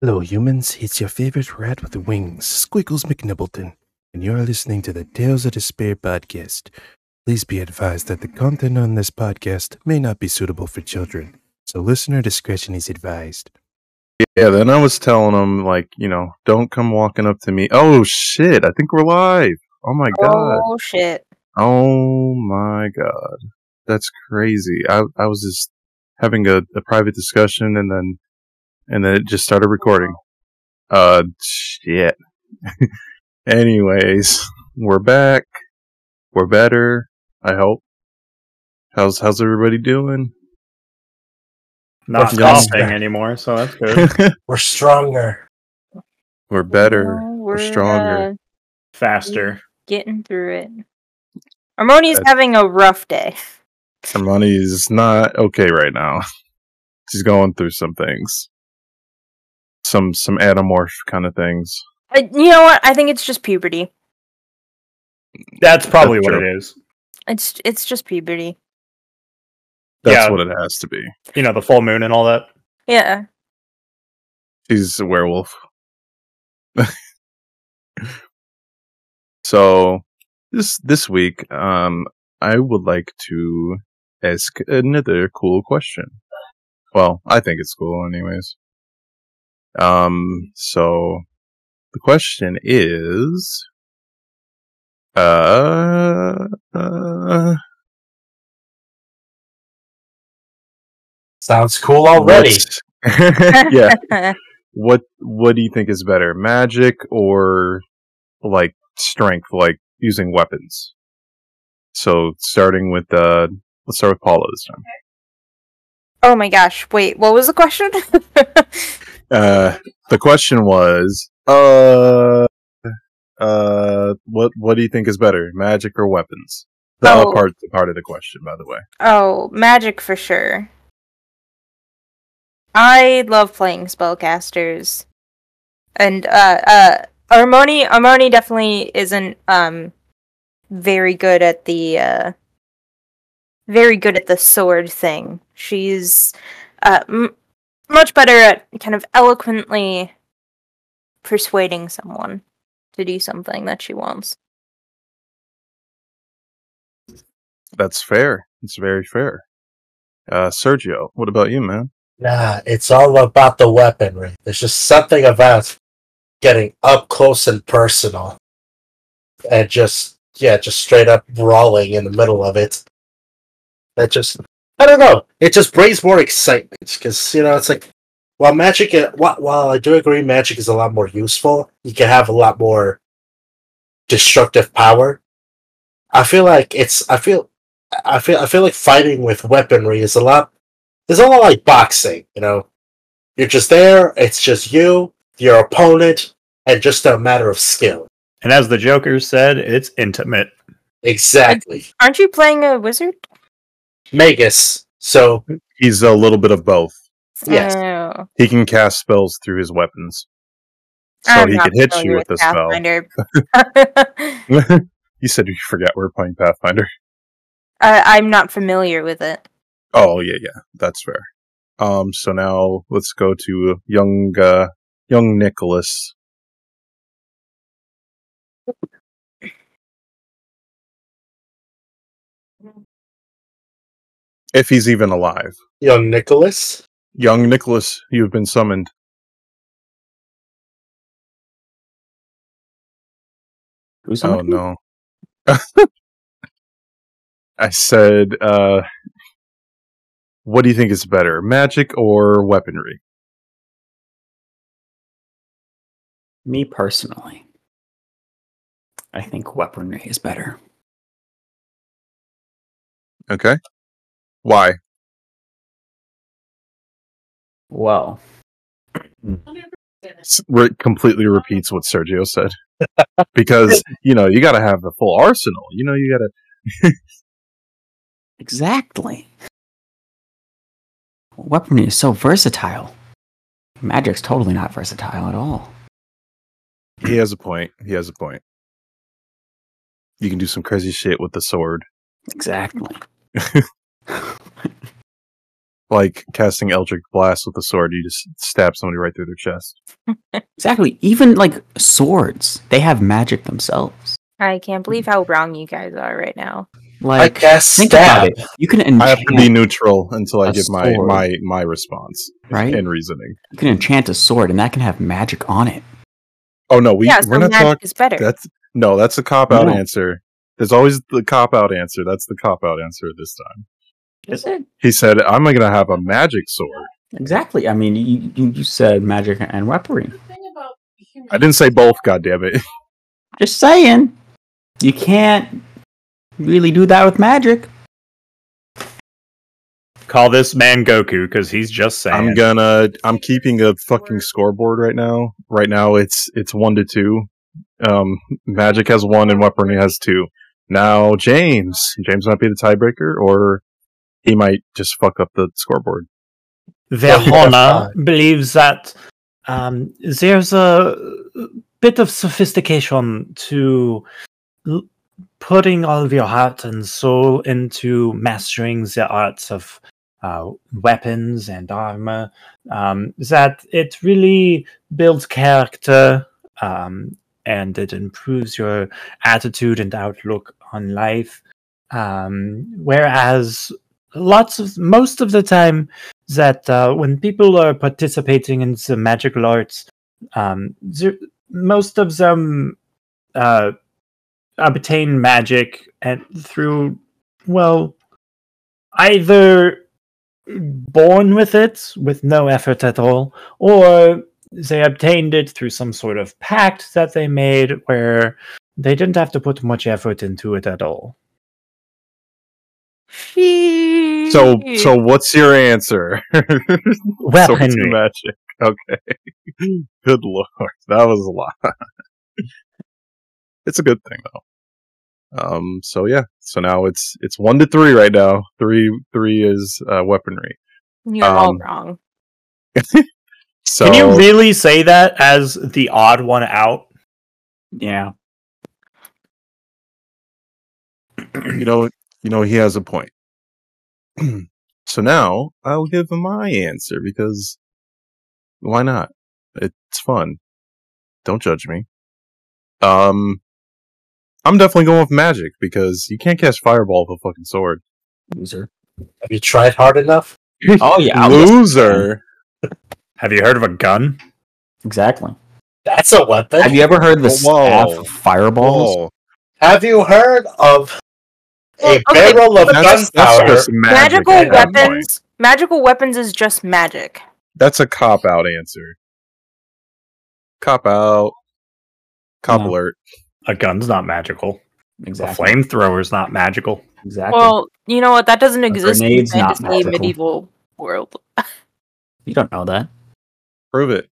Hello, humans. It's your favorite rat with wings, Squiggles McNibbleton, and you're listening to the Tales of Despair podcast. Please be advised that the content on this podcast may not be suitable for children, so listener discretion is advised. Yeah, then I was telling him, like, you know, don't come walking up to me. Oh, shit. I think we're live. Oh, my God. Oh shit. Oh, my God. That's crazy. I, I was just having a, a private discussion and then, and then it just started recording. Uh, shit. Anyways, we're back. We're better. I hope. How's, how's everybody doing? not We're coughing stronger. anymore, so that's good. We're stronger. we're better. Well, We're stronger. uh, Faster. getting through it. Armoni's That's- having a rough day. Hermione's not okay right now. She's going through some things. Some some anamorph kind of things. Uh, you know what? I think it's just puberty. That's probably That's what true. it is. It's it's just puberty. That's Yeah. what it has to be. You know, the full moon and all that. Yeah. She's a werewolf. so this this week, um, I would like to ask another cool question. Well, I think it's cool, anyways. Um, so the question is, uh, uh Sounds cool already. yeah. What What do you think is better, magic or like strength, like using weapons? So starting with uh, let's start with Paula this time. oh my gosh. Wait, what was the question? Uh, the question was, uh, uh, what what do you think is better, magic or weapons? The Oh. part part of the question, by the way. oh, magic for sure. I love playing spellcasters. And uh uh Armoni Armoni definitely isn't um very good at the uh very good at the sword thing. She's uh m- much better at kind of eloquently persuading someone to do something that she wants. That's fair. It's very fair. Uh, Sergio, what about you, man? Nah, it's all about the weaponry. There's just something about getting up close and personal. And just, yeah, just straight up brawling in the middle of it. That just, I don't know. It just brings more excitement. Because, you know, it's like, while magic, uh, while I do agree magic is a lot more useful, you can have a lot more destructive power. I feel like it's, I feel, I feel, I feel like fighting with weaponry is a lot it's a lot like boxing, you know. You're just there, it's just you, your opponent, and just a matter of skill. And as the Joker said, it's intimate. Exactly. Aren't you playing a wizard? Magus. So He's a little bit of both. Yes. Oh. He can cast spells through his weapons, so I'm he not can hit you with the spell. You said you forgot we are playing Pathfinder. I, I'm not familiar with it. Oh yeah, yeah, that's fair. Um, so now let's go to young, uh, young Nicholas. If he's even alive, young Nicholas. young Nicholas, you've been summoned. Who's Oh on no. I said, uh, what do you think is better, magic or weaponry? Me personally, I think weaponry is better. Okay. Why? Well, re- completely repeats what Sergio said. because, you know, you gotta have the full arsenal. You know, you gotta. exactly. Weaponry is so versatile. Magic's totally not versatile at all. He has a point. He has a point. You can do some crazy shit with the sword. Exactly. like casting Eldritch Blast with a sword. You just stab somebody right through their chest. Exactly. Even like swords, they have magic themselves. I can't believe how wrong you guys are right now. Like, I Like, guess think stab. about it. You can enchant, I have to be neutral until I give my sword. my my response right? and reasoning. You can enchant a sword, and that can have magic on it. Oh no, we yeah, we're not talking. is better. That's no, that's the cop out No. answer. There's always the cop out answer. That's the cop out answer this time. Is it? He said, "I'm going to have a magic sword." Exactly. I mean, you, you, you said magic and weaponry. I didn't say both. God damn it! Just saying. You can't really do that with magic. Call this man Goku because he's just saying. I'm gonna. I'm keeping a fucking scoreboard right now. Right now, it's it's one to two. Um, magic has one and weaponry has two. Now, James. James might be the tiebreaker, or he might just fuck up the scoreboard. Verrona believes that um, there's a bit of sophistication to l- putting all of your heart and soul into mastering the arts of uh, weapons and armor. Um, that it really builds character um, and it improves your attitude and outlook on life. Um, whereas lots of most of the time that uh, when people are participating in the magical arts, um, most of them uh, obtain magic and through well, either born with it with no effort at all, or they obtained it through some sort of pact that they made where they didn't have to put much effort into it at all. So, so what's your answer? So it's Weaponry. magic. Okay. Good lord, that was a lot. it's a good thing though. Um. So yeah. So now it's it's one to three right now. Three three is uh, weaponry. You're all um, wrong. So Can you really say that as the odd one out? Yeah. you know you know he has a point. so now I'll give my answer because why not? It's fun. Don't judge me. Um, I'm definitely going with magic because you can't cast fireball with a fucking sword. Loser. Have you tried hard enough? Oh yeah. Loser. Have you heard of a gun? Exactly. That's a weapon. Have you ever heard the Whoa. staff of fireballs? Whoa. Have you heard of a okay, barrel of That's, that's gunpowder? just magic magical at that point. weapons. Magical weapons is just magic. That's a cop out answer. Cop out. Cop No. alert. A gun's not magical. Exactly. A flamethrower's not magical. Exactly. Well, you know what? That doesn't exist in grenade's not magical. medieval world. you don't know that. Prove it.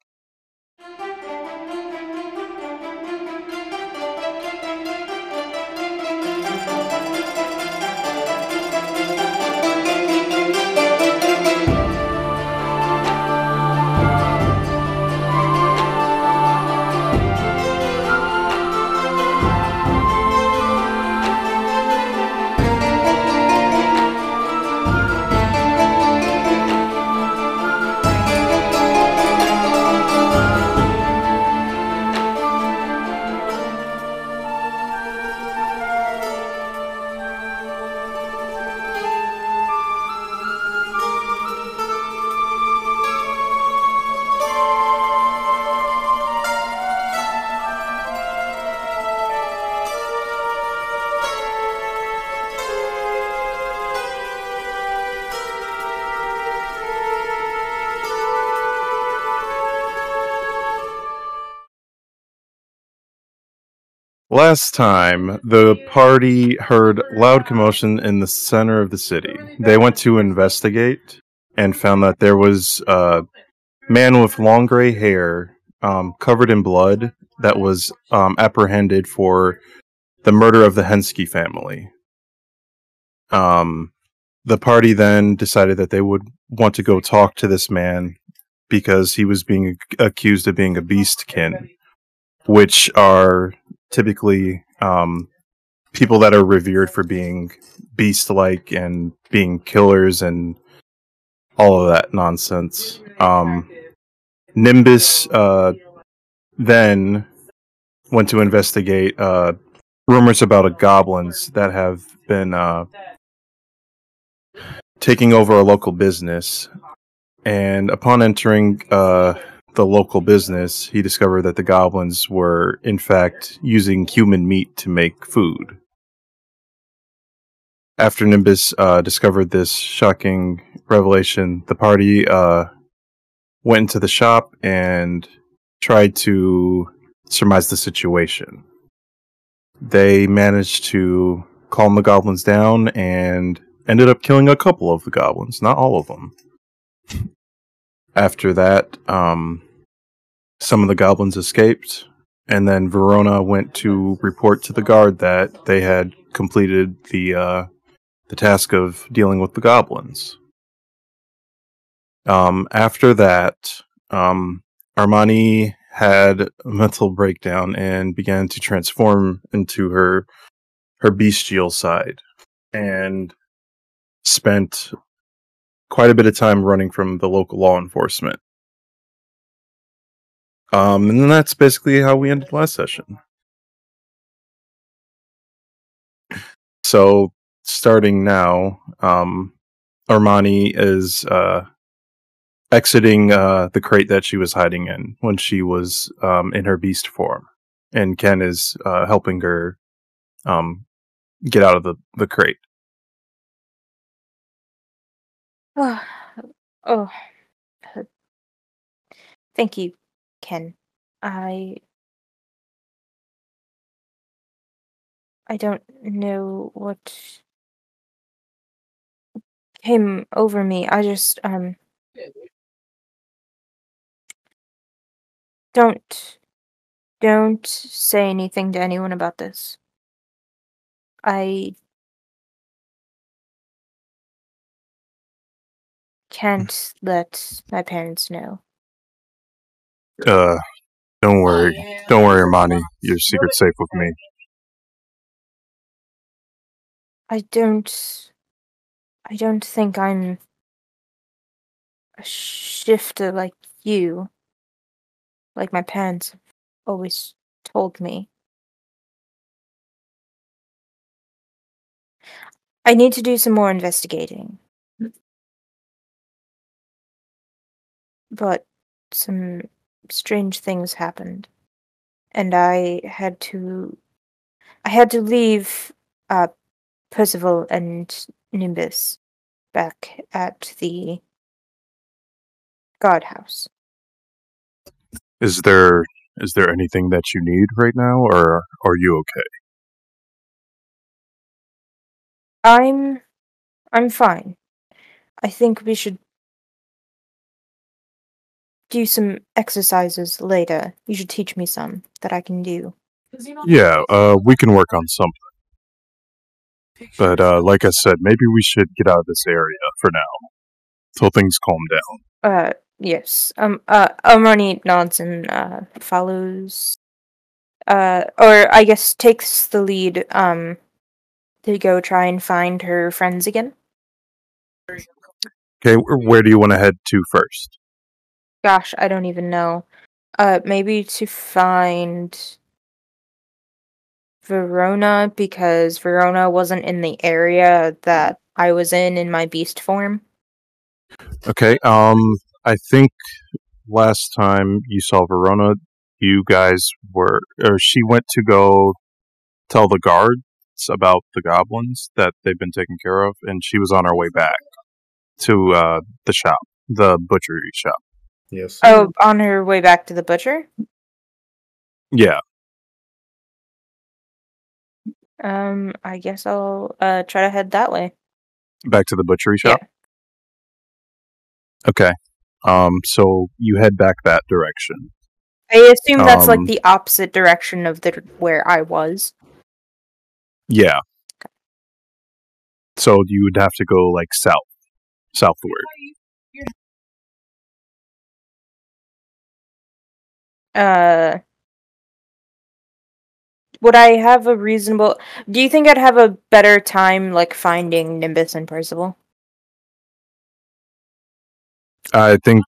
Last time, the party heard loud commotion in the center of the city. They went to investigate and found that there was a man with long gray hair, um, covered in blood, that was um, apprehended for the murder of the Hensky family. Um, the party then decided that they would want to go talk to this man because he was being accused of being a beastkin, which are typically um, people that are revered for being beast-like and being killers and all of that nonsense. Um, Nimbus uh, then went to investigate uh, rumors about a goblins that have been uh, taking over a local business. And upon entering uh, the local business, he discovered that the goblins were, in fact, using human meat to make food. After Nimbus uh, discovered this shocking revelation, the party uh, went into the shop and tried to surmise the situation. They managed to calm the goblins down and ended up killing a couple of the goblins, not all of them. After that, um, some of the goblins escaped, and then Verrona went to report to the guard that they had completed the uh, the task of dealing with the goblins. Um, after that, um, Armoni had a mental breakdown and began to transform into her her bestial side, and spent quite a bit of time running from the local law enforcement. Um, and that's basically how we ended last session. So, starting now, um, Armoni is uh, exiting uh, the crate that she was hiding in when she was um, in her beast form, and Ken is uh, helping her um, get out of the, the crate. Oh, oh. Thank you, Ken. I I don't know what came over me. I just um don't don't say anything to anyone about this. I can't let my parents know. Uh, don't worry, don't worry, Armoni. Your secret's safe with me. I don't I don't think I'm a shifter like you. Like my parents have always told me. I need to do some more investigating. But some strange things happened. And I had to I had to leave uh Percival and Nimbus back at the guardhouse. Is there is there anything that you need right now, or are you okay? I'm I'm fine. I think we should do some exercises later. You should teach me some that I can do. Yeah, uh, we can work on something. But uh, like I said, maybe we should get out of this area for now, till things calm down. Uh yes. Um uh Armoni nods and uh follows uh or I guess takes the lead um to go try and find her friends again. Okay, where do you want to head to first? Gosh, I don't even know. Uh maybe to find Verrona because Verrona wasn't in the area that I was in in my beast form. Okay, um, I think last time you saw Verrona, you guys were, or she went to go tell the guards about the goblins that they've been taken care of, and she was on her way back to uh, the shop, the butchery shop. Yes. Oh, on her way back to the butcher? Yeah, Um, I guess I'll uh try to head that way. back to the butchery Yeah. shop. Okay, um, so you head back that direction. I assume that's like Um, the opposite direction of the where I was. Yeah. So you would have to go like south, southward. Uh would I have a reasonable do you think I'd have a better time like finding Nimbus and Percival? I think.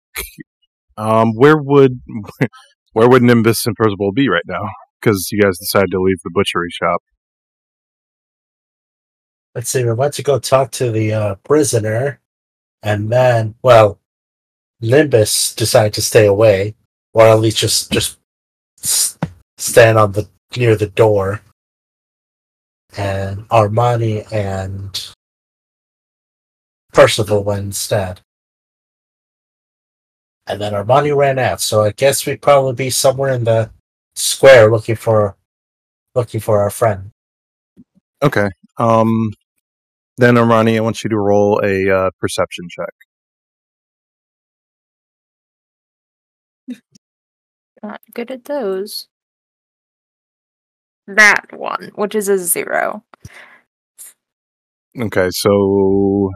Um, where would where would Nimbus and Percival be right now? Because you guys decided to leave the butchery shop. Let's see, we went to go talk to the uh, prisoner, and then, well, Nimbus decided to stay away, or at least just just stand on the near the door. And Armoni and Percival went instead. And then Armoni ran out, so I guess we'd probably be somewhere in the square looking for looking for our friend. Okay. Um, then Armoni, I want you to roll a uh, perception check. Not good at those. That one, which is a zero. Okay, so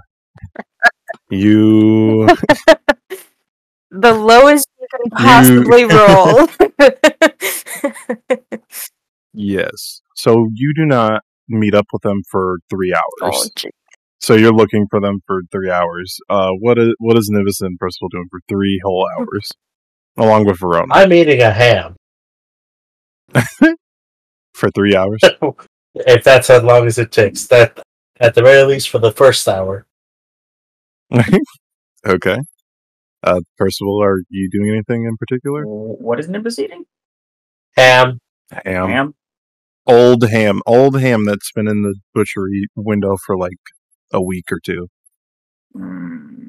you the lowest you can possibly roll. yes. So you do not meet up with them for three hours. oh. So you're looking for them for three hours. Uh, what is what is Nimbus and Percival doing for three whole hours, along with Verrona I'm eating a ham. for three hours? if that's as long as it takes. That at the very least for the first hour. okay. Uh, Percival, are you doing anything in particular? What is Nimbus eating? Ham. Ham, Ham. old ham, old ham that's been in the butchery window for like a week or two. Mm.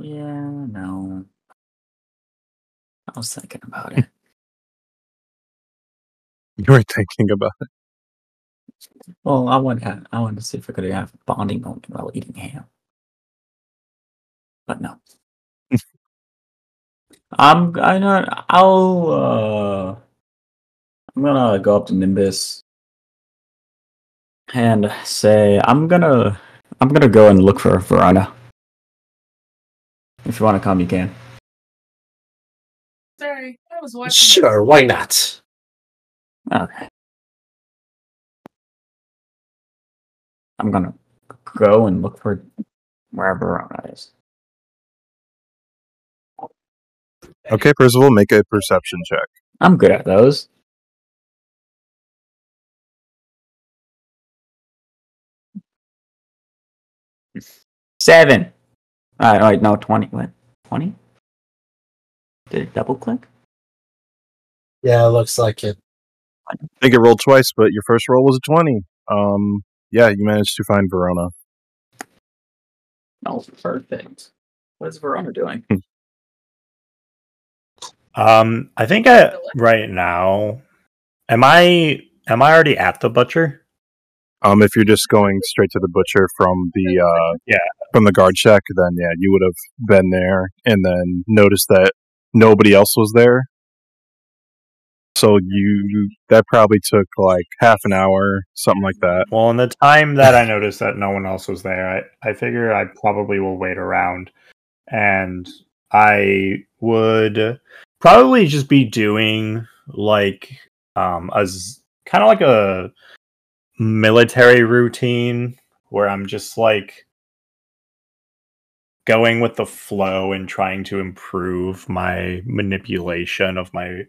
Yeah, no. I was thinking about it. You were thinking about it. well, I wanted, to- I wanted to see if I could have a bonding moment while eating ham. But no. I'm gonna, I'll, uh, I'm gonna go up to Nimbus and say, I'm gonna, I'm gonna go and look for Verrona. If you want to come, you can. Sorry, I was watching. Sure, why not? Okay. I'm gonna go and look for wherever Verrona is. Okay, Percival, make a perception check. I'm good at those. Seven. All right, wait, no, 20. What? 20? Did it double click? Yeah, it looks like it. I think it rolled twice, but your first roll was a 20. Um, yeah, you managed to find Verrona. Oh, perfect. What is Verrona doing? Um, I think I right now. Am I am I already at the butcher? Um, if you're just going straight to the butcher from the uh, Yeah. from the guard shack, then yeah, you would have been there and then noticed that nobody else was there. So you, you that probably took like half an hour, something like that. Well, in the time that I noticed that no one else was there, I, I figure I probably will wait around and I would probably just be doing like um as kind of like a military routine where I'm just like going with the flow and trying to improve my manipulation of my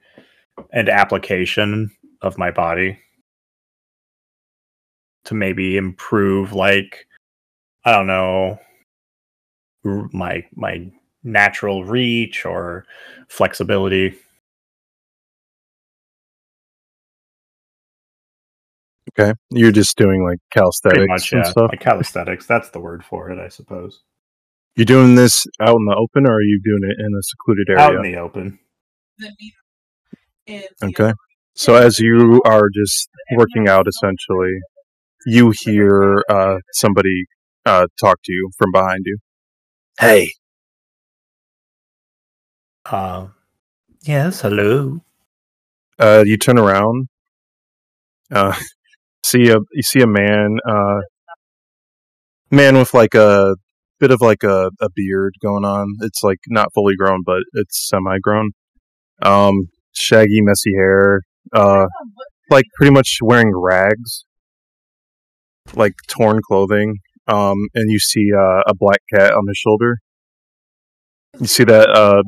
and application of my body to maybe improve like i don't know my my natural reach or flexibility Okay, you're just doing like calisthenics much and yeah. stuff. like calisthenics. That's the word for it i suppose. You're doing this out in the open, or are you doing it in a secluded area? out in the open. The meat is the Okay. So as you are just working out, essentially, you hear uh, somebody uh, talk to you from behind you. Hey, uh yes hello. Uh, you turn around, uh, see a you see a man, uh, man with like a bit of like a, a beard going on. It's like not fully grown, but it's semi grown. Um, shaggy, messy hair. Uh, like pretty much wearing rags, like torn clothing, um, and you see uh, a black cat on his shoulder. You see that uh,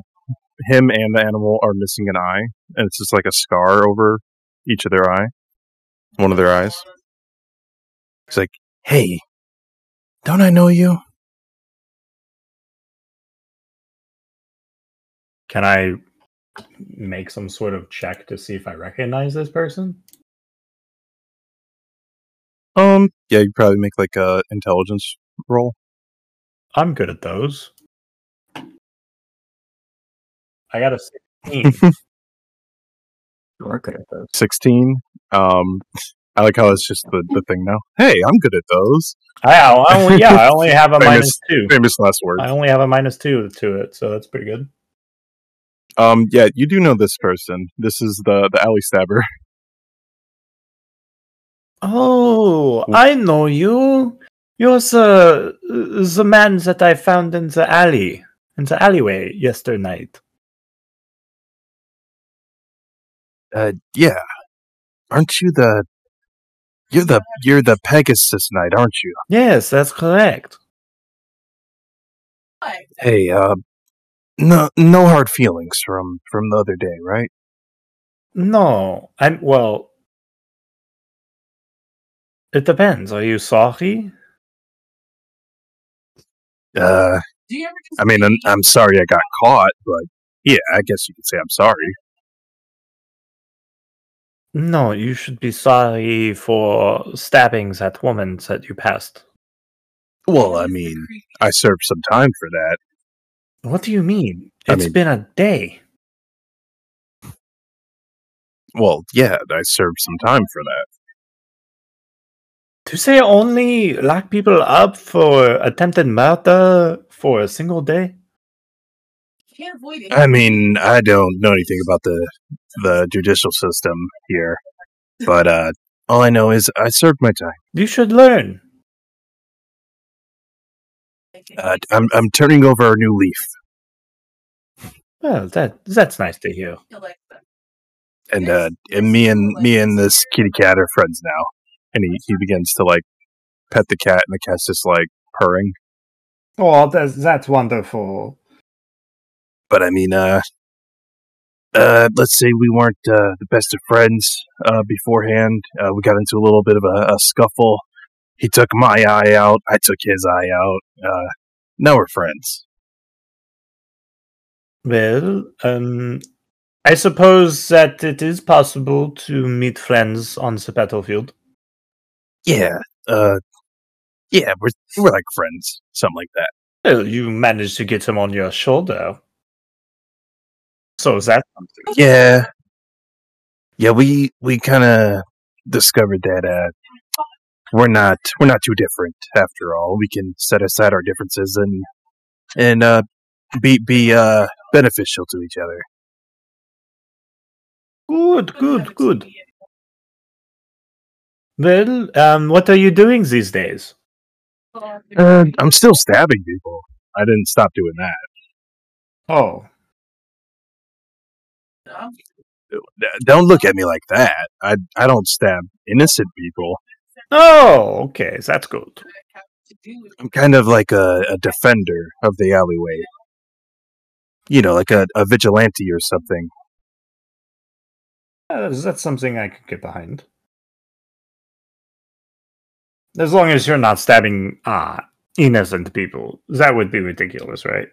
him and the animal are missing an eye, and it's just like a scar over each of their eye, one of their eyes. It's like, hey, don't I know you? Can I make some sort of check to see if I recognize this person? Um, yeah, you probably make like a intelligence roll. I'm good at those. I got a 16. You are good at those. Sixteen. Um, I like how it's just the, the thing now. Hey, I'm good at those. I, I only, yeah, I only have a Famous- minus two. Famous last words. I only have a minus two to it, so that's pretty good. Um, yeah, you do know this person. This is the the alley stabber. Oh, I know you. You're the the man that I found in the alley, in the alleyway yesterday night. Uh, yeah. Aren't you the? You're the you're the Pegasus Knight, aren't you? Yes, that's correct. Hey, uh, no no hard feelings from from the other day, right? No, I'm well. It depends. Are you sorry? Uh, Do you ever just I mean, I'm, I'm sorry I got caught, but yeah, I guess you could say I'm sorry. No, you should be sorry for stabbing that woman that you passed. Well, I mean, I served some time for that. What do you mean? I It's mean- been a day. Well, yeah, I served some time for that. To say only lock people up for attempted murder for a single day? Can't avoid it? I mean, I don't know anything about the the judicial system here, but uh, all I know is I served my time. You should learn. Uh, I'm I'm turning over a new leaf, Well, that that's nice to hear. and uh, and me and me and this kitty cat are friends now. And he he begins to like pet the cat, and the cat's just like purring. Oh, that's that's wonderful. But I mean, uh, uh, let's say we weren't uh, the best of friends uh, beforehand. Uh, we got into a little bit of a, a scuffle. He took my eye out. I took his eye out. Uh, now we're friends. Well, um, I suppose that it is possible to meet friends on the battlefield. Yeah. Uh, yeah, we're we're like friends, something like that. Well, you managed to get him on your shoulder. So is that something? Yeah. Yeah, we we kind of discovered that uh we're not we're not too different after all. We can set aside our differences and and uh be be uh beneficial to each other. Good, good, good. Well, um, what are you doing these days? Uh, I'm still stabbing people. I didn't stop doing that. Oh, D- Don't look at me like that. I I don't stab innocent people. oh, okay, that's good. I'm kind of like a, a defender of the alleyway. You know, like a, a vigilante or something. Uh, that's something I could get behind. As long as you're not stabbing uh, innocent people, that would be ridiculous, right?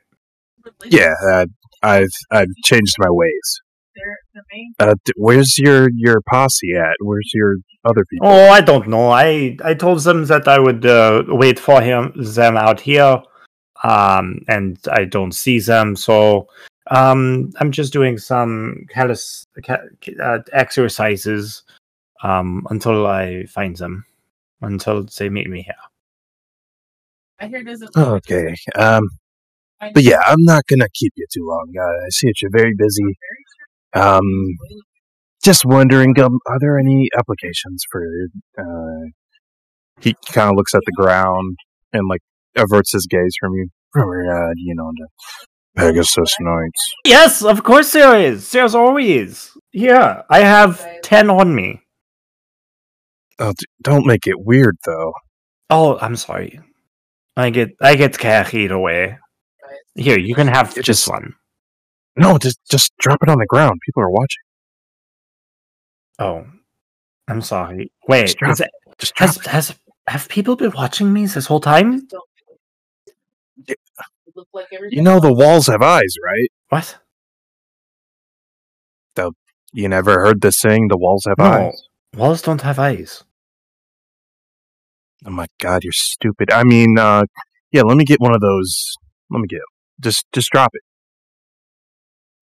Yeah, uh, I've I've changed my ways. They're the main Uh, d- where's your your posse at? Where's your other people? Oh, I don't know. I I told them that I would uh, wait for him them out here, um, and I don't see them, so um, I'm just doing some calis- ca- uh, exercises um, until I find them, until they meet me here. I hear there's a Okay. Um, but yeah, I'm not gonna keep you too long. Uh, I see that you're very busy. Um, just wondering, um, are there any applications for? Uh, He kind of looks at the ground and like averts his gaze from you. for uh, you know, the Pegasus Knights? Yes, of course there is. There's always. Yeah, I have ten on me. Oh, don't make it weird though. Oh, I'm sorry. I get I get carried away. Here, you can have just just- one. No, just just drop it on the ground. People are watching. Oh, I'm sorry. Wait, Just drop is it, Just drop has it. has have people been watching me this whole time? Yeah. Like You know the walls have eyes, right? What? The You never heard the saying the walls have No, eyes? walls don't have eyes. Oh my god, you're stupid. I mean, uh yeah, let me get one of those. Let me get just just drop it.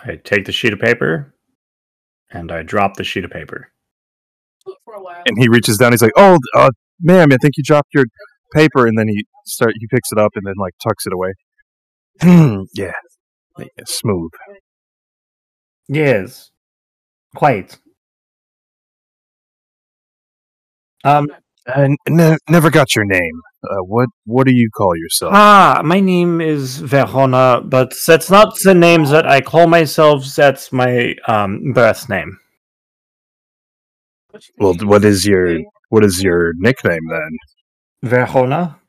I take the sheet of paper, and I drop the sheet of paper. for a while. And he reaches down, he's like, Oh uh ma'am, I think you dropped your paper and then he start he picks it up and then like tucks it away. yeah. yeah. Smooth. Yes, quite. Um. Uh, ne- never got your name. Uh, what what do you call yourself? Ah, my name is Verrona, but that's not the name that I call myself. That's my um birth name. well, what is your what is your nickname then? Verrona.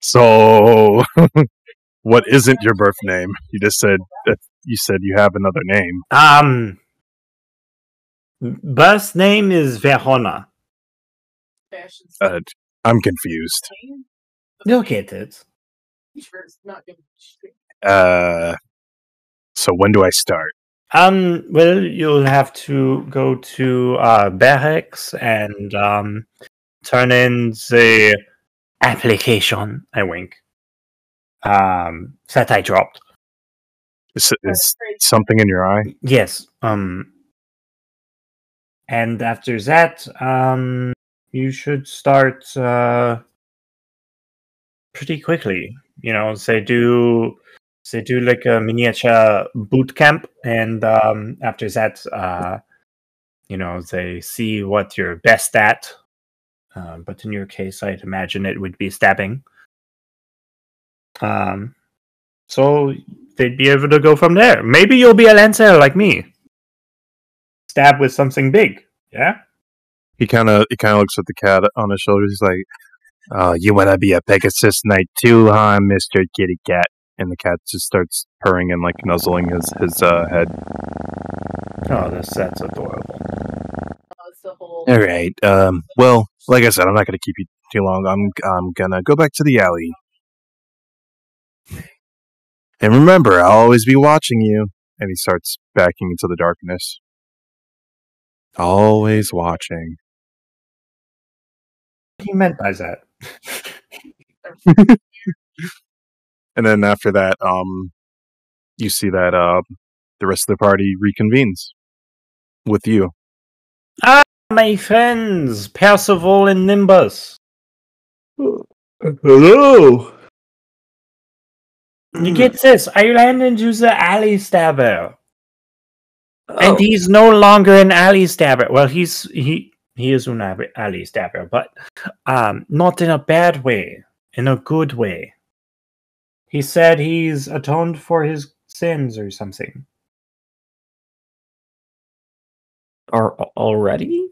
So, what isn't your birth name? You just said that you said you have another name. Um. Birth name is Verrona. Uh, I'm confused. You'll get it. t-shirts, not gonna be straight. Uh, so when do I start? Um. Well, you'll have to go to uh barracks and um turn in the application. I wink. Um, that I dropped. Is, is something in your eye? Yes. Um. And after that, um, you should start uh, pretty quickly. You know, they do they do like a miniature boot camp, and um, after that, uh, you know, they see what you're best at. Uh, but in your case, I'd imagine it would be stabbing. Um, so they'd be able to go from there. Maybe you'll be a lancer like me stab with something big. Yeah. He kind of he kind of looks at the cat on his shoulders. He's like, "Oh, you want to be a Pegasus Knight too, huh, Mister Kitty Cat?" And the cat just starts purring and like nuzzling his his uh, head. Oh, this that's adorable. Uh, it's the whole. All right. Um. Well, like I said, I'm not going to keep you too long. I'm I'm gonna go back to the alley. And remember, I'll always be watching you. And he starts backing into the darkness. Always watching. What he meant by that? And then after that, um, you see that uh, the rest of the party reconvenes with you. Ah, my friends, Percival and Nimbus. Hello. You get this? I landed you the alley stabber, and Oh, he's no longer an alley stabber. Well, he's he he is an alley stabber, but um, not in a bad way, in a good way. He said he's atoned for his sins or something. are already?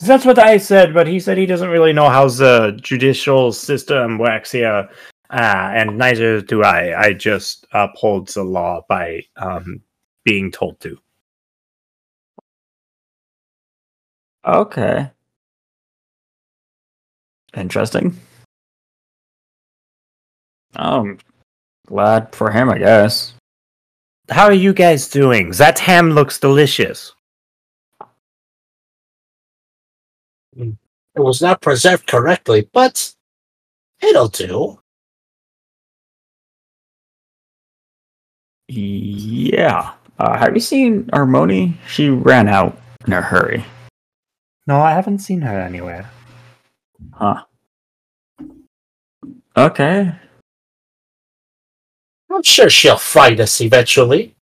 That's what I said, but he said he doesn't really know how the judicial system works here, uh, and neither do I. I just uphold the law by um, being told to. Okay. Interesting. I'm glad for him, I guess. How are you guys doing? That ham looks delicious. It was not preserved correctly, but it'll do. Yeah. Uh, have you seen Armoni? She ran out in a hurry. No, I haven't seen her anywhere. Huh. Okay. I'm sure she'll fight us eventually.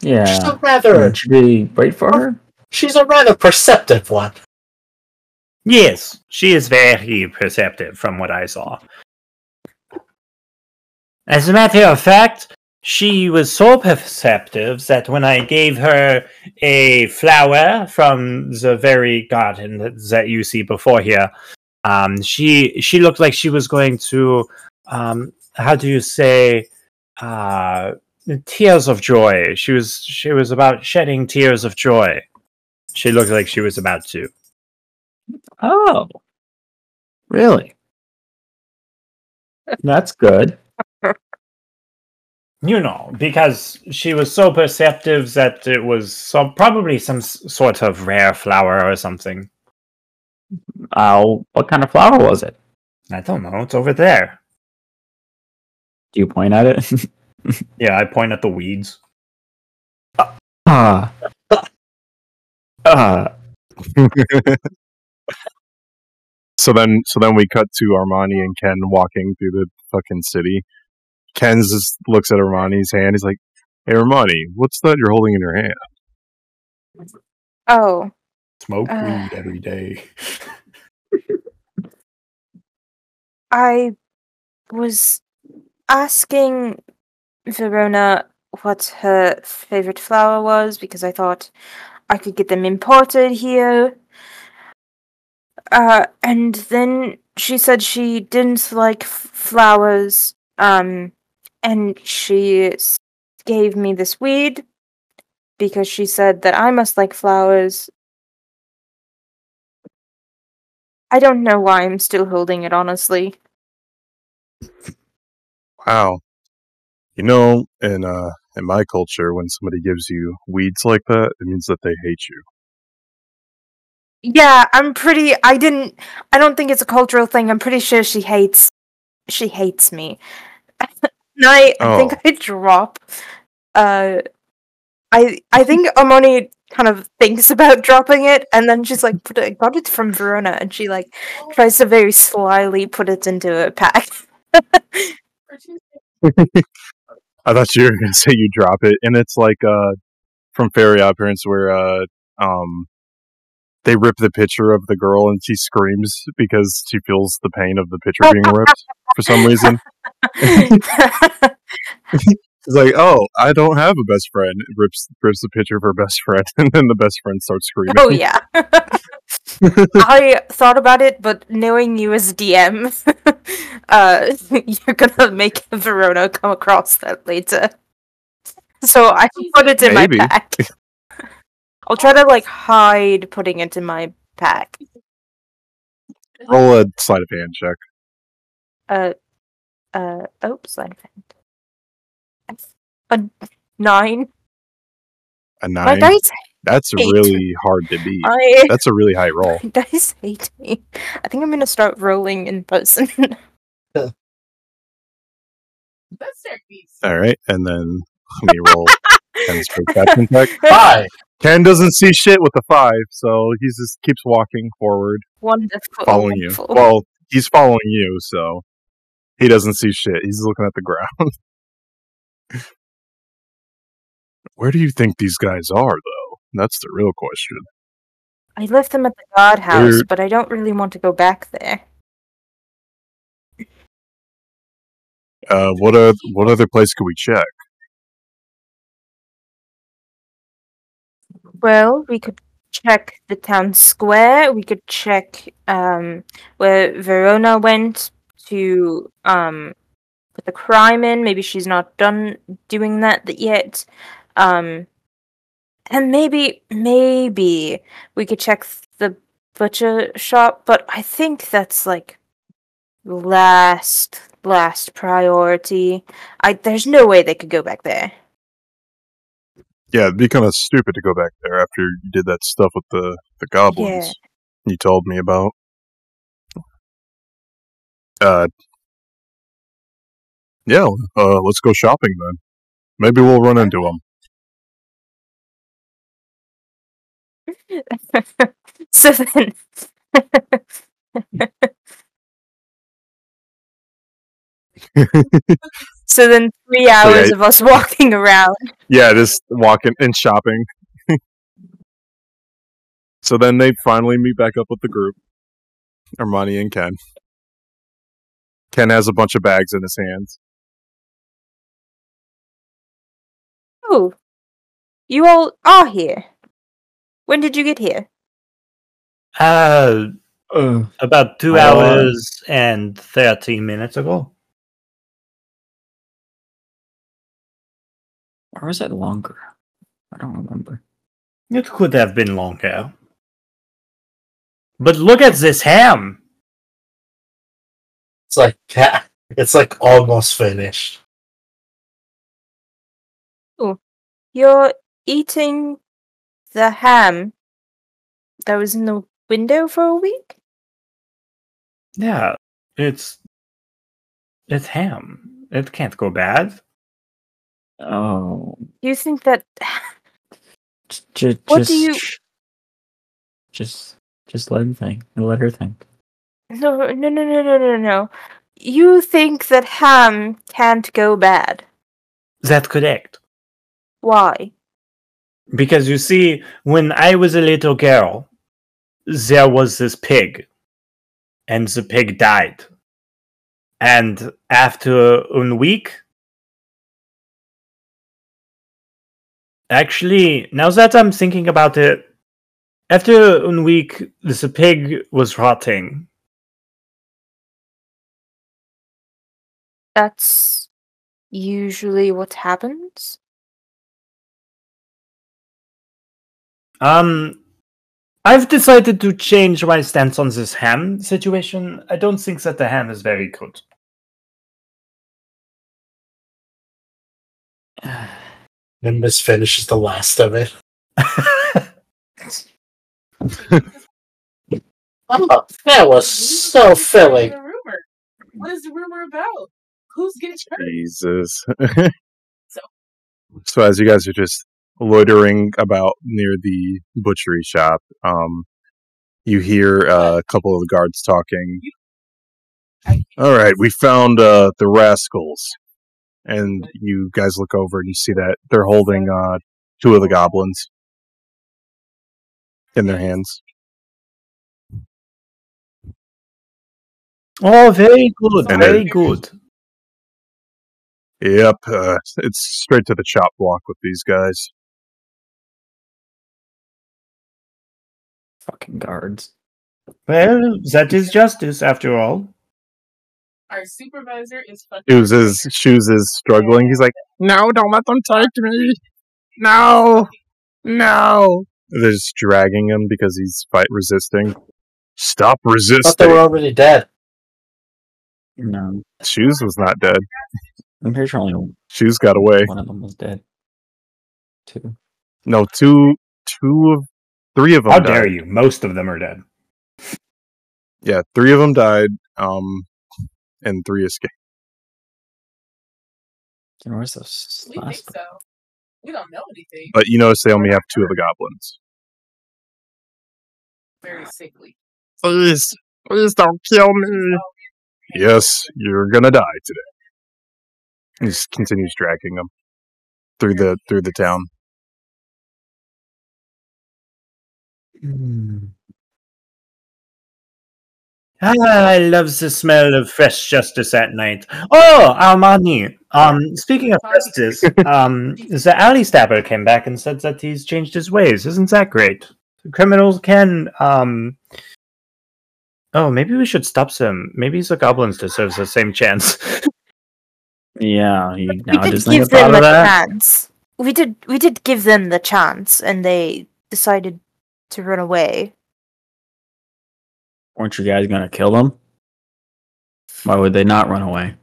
She's Yeah. a rather Should we wait for her? she's a rather perceptive one. Yes, she is very perceptive from what I saw. As a matter of fact, she was so perceptive that when I gave her a flower from the very garden that, that you see before here, Um, she she looked like she was going to um, how do you say uh, tears of joy. She was she was about shedding tears of joy. She looked like she was about to. Oh, really? That's good. You know, because she was so perceptive that it was some probably some sort of rare flower or something. Uh, what kind of flower was it? I don't know. It's over there. Do you point at it? Yeah, I point at the weeds. Ah. Ah. so then, so then we cut to Armoni and Ken walking through the fucking city. Ken just looks at Armoni's hand. He's like, "Hey, Armoni, what's that you're holding in your hand?" Oh, Smoke Uh. weed every day. I was asking Verrona what her favorite flower was because I thought I could get them imported here. Uh, and then she said she didn't like f- flowers, um, and she gave me this weed because she said that I must like flowers. I don't know why I'm still holding it, honestly. Wow. You know, in uh, in my culture, when somebody gives you weeds like that, it means that they hate you. Yeah, I'm pretty. I didn't. I don't think it's a cultural thing. I'm pretty sure she hates. She hates me. and I, I think Oh. I drop. Uh, I I think Armoni kind of thinks about dropping it, and then she's like, "But I got it from Verrona," and she like tries to very slyly put it into a pack. I thought you were gonna say you drop it, and it's like uh, from Fairy Parents where uh, um, they rip the picture of the girl and she screams because she feels the pain of the picture being ripped for some reason. She's like, "Oh, I don't have a best friend." Rips rips the picture of her best friend, and then the best friend starts screaming. oh yeah. I thought about it, but knowing you as DM, uh, you're gonna make Verrona come across that later. So I put it in Maybe. my pack. I'll try to like hide putting it in my pack. Roll a sleight of hand check. Uh, uh, oops, A nine. A nine. My nine. dice, That's eight. really hard to beat. I That's a really high roll. my dice hate me. I think I'm gonna start rolling in person. That's. All right, and then let me roll Ken's perception check. Five. Ken doesn't see shit with the five, so he just keeps walking forward, wonderful. following you. Well, he's following you, so he doesn't see shit. He's looking at the ground. Where do you think these guys are, though? That's the real question. I left them at the guard house, We're- but I don't really want to go back there. Uh, what uh, what other place could we check? Well, we could check the town square. We could check um where Verrona went to um put the crime in. Maybe she's not done doing that yet. Um and maybe maybe we could check the butcher shop, but I think that's like last last priority. I there's no way they could go back there. Yeah, it'd be kind of stupid to go back there after you did that stuff with the the goblins you told me about. Uh, yeah. Uh, let's go shopping then. Maybe we'll run into them. so then so then three hours yeah. of us walking around Yeah, just walking and shopping. so then they finally meet back up with the group. Armoni and Ken. Ken has a bunch of bags in his hands. oh you all are here when did you get here Uh, Uh, About two hours and 30 minutes ago. Or was it longer? I don't remember. It could have been longer. But look at this ham. It's like it's like almost finished. Oh, you're eating the ham that was in the window for a week? Yeah, it's it's ham. It can't go bad. Oh, You think that j- What just, do you- just, just let him think. Let her think. No, no, no, no, no, no, no. You think that ham can't go bad. That's correct. Why? Because you see, when I was a little girl, there was this pig, and the pig died. And after a week, actually, now that I'm thinking about it, after a week, the pig was rotting. That's usually what happens. Um, I've decided to change my stance on this ham situation. I don't think that the ham is very good. Nimbus finishes the last of it. Oh, that was so filling. What is the rumor about? Who's getting hurt? Jesus. So- so as you guys are just loitering about near the butchery shop, um, you hear uh, a couple of the guards talking. All right, we found uh, the rascals, and you guys look over and you see that they're holding uh, two of the goblins in their hands. Oh, very good, And very then- good. Yep, uh, it's straight to the chop block with these guys. Fucking guards. Well, that is justice after all. Our supervisor is fucking. Shoes is Shoes is struggling. He's like, "No, don't let them take me. No, no." They're just dragging him because he's fight resisting. Stop I thought they were already dead. No, Shoes was not dead. I'm pretty sure only Shoes got away. one of them was dead. Two. No, two, two of, three of them. How died. dare you? Most of them are dead. Yeah, three of them died. Um, and three escape. And where's this We think last so. We don't know anything. But you notice they only have two of the goblins. Very sickly. Please, please don't kill me. Yes, you're gonna die today. He just continues dragging them through the through the town. one? Ah, I love the smell of fresh justice at night. Oh, Armoni. Um, speaking of justice, um, the alley stabber came back and said that he's changed his ways. Isn't that great? Criminals can, um. Oh, maybe we should stop them. Maybe the goblins deserves the same chance. Yeah, you we now did just give them a that. chance. We did. We did give them the chance, and they decided to run away. Weren't you guys gonna kill them? Why would they not run away?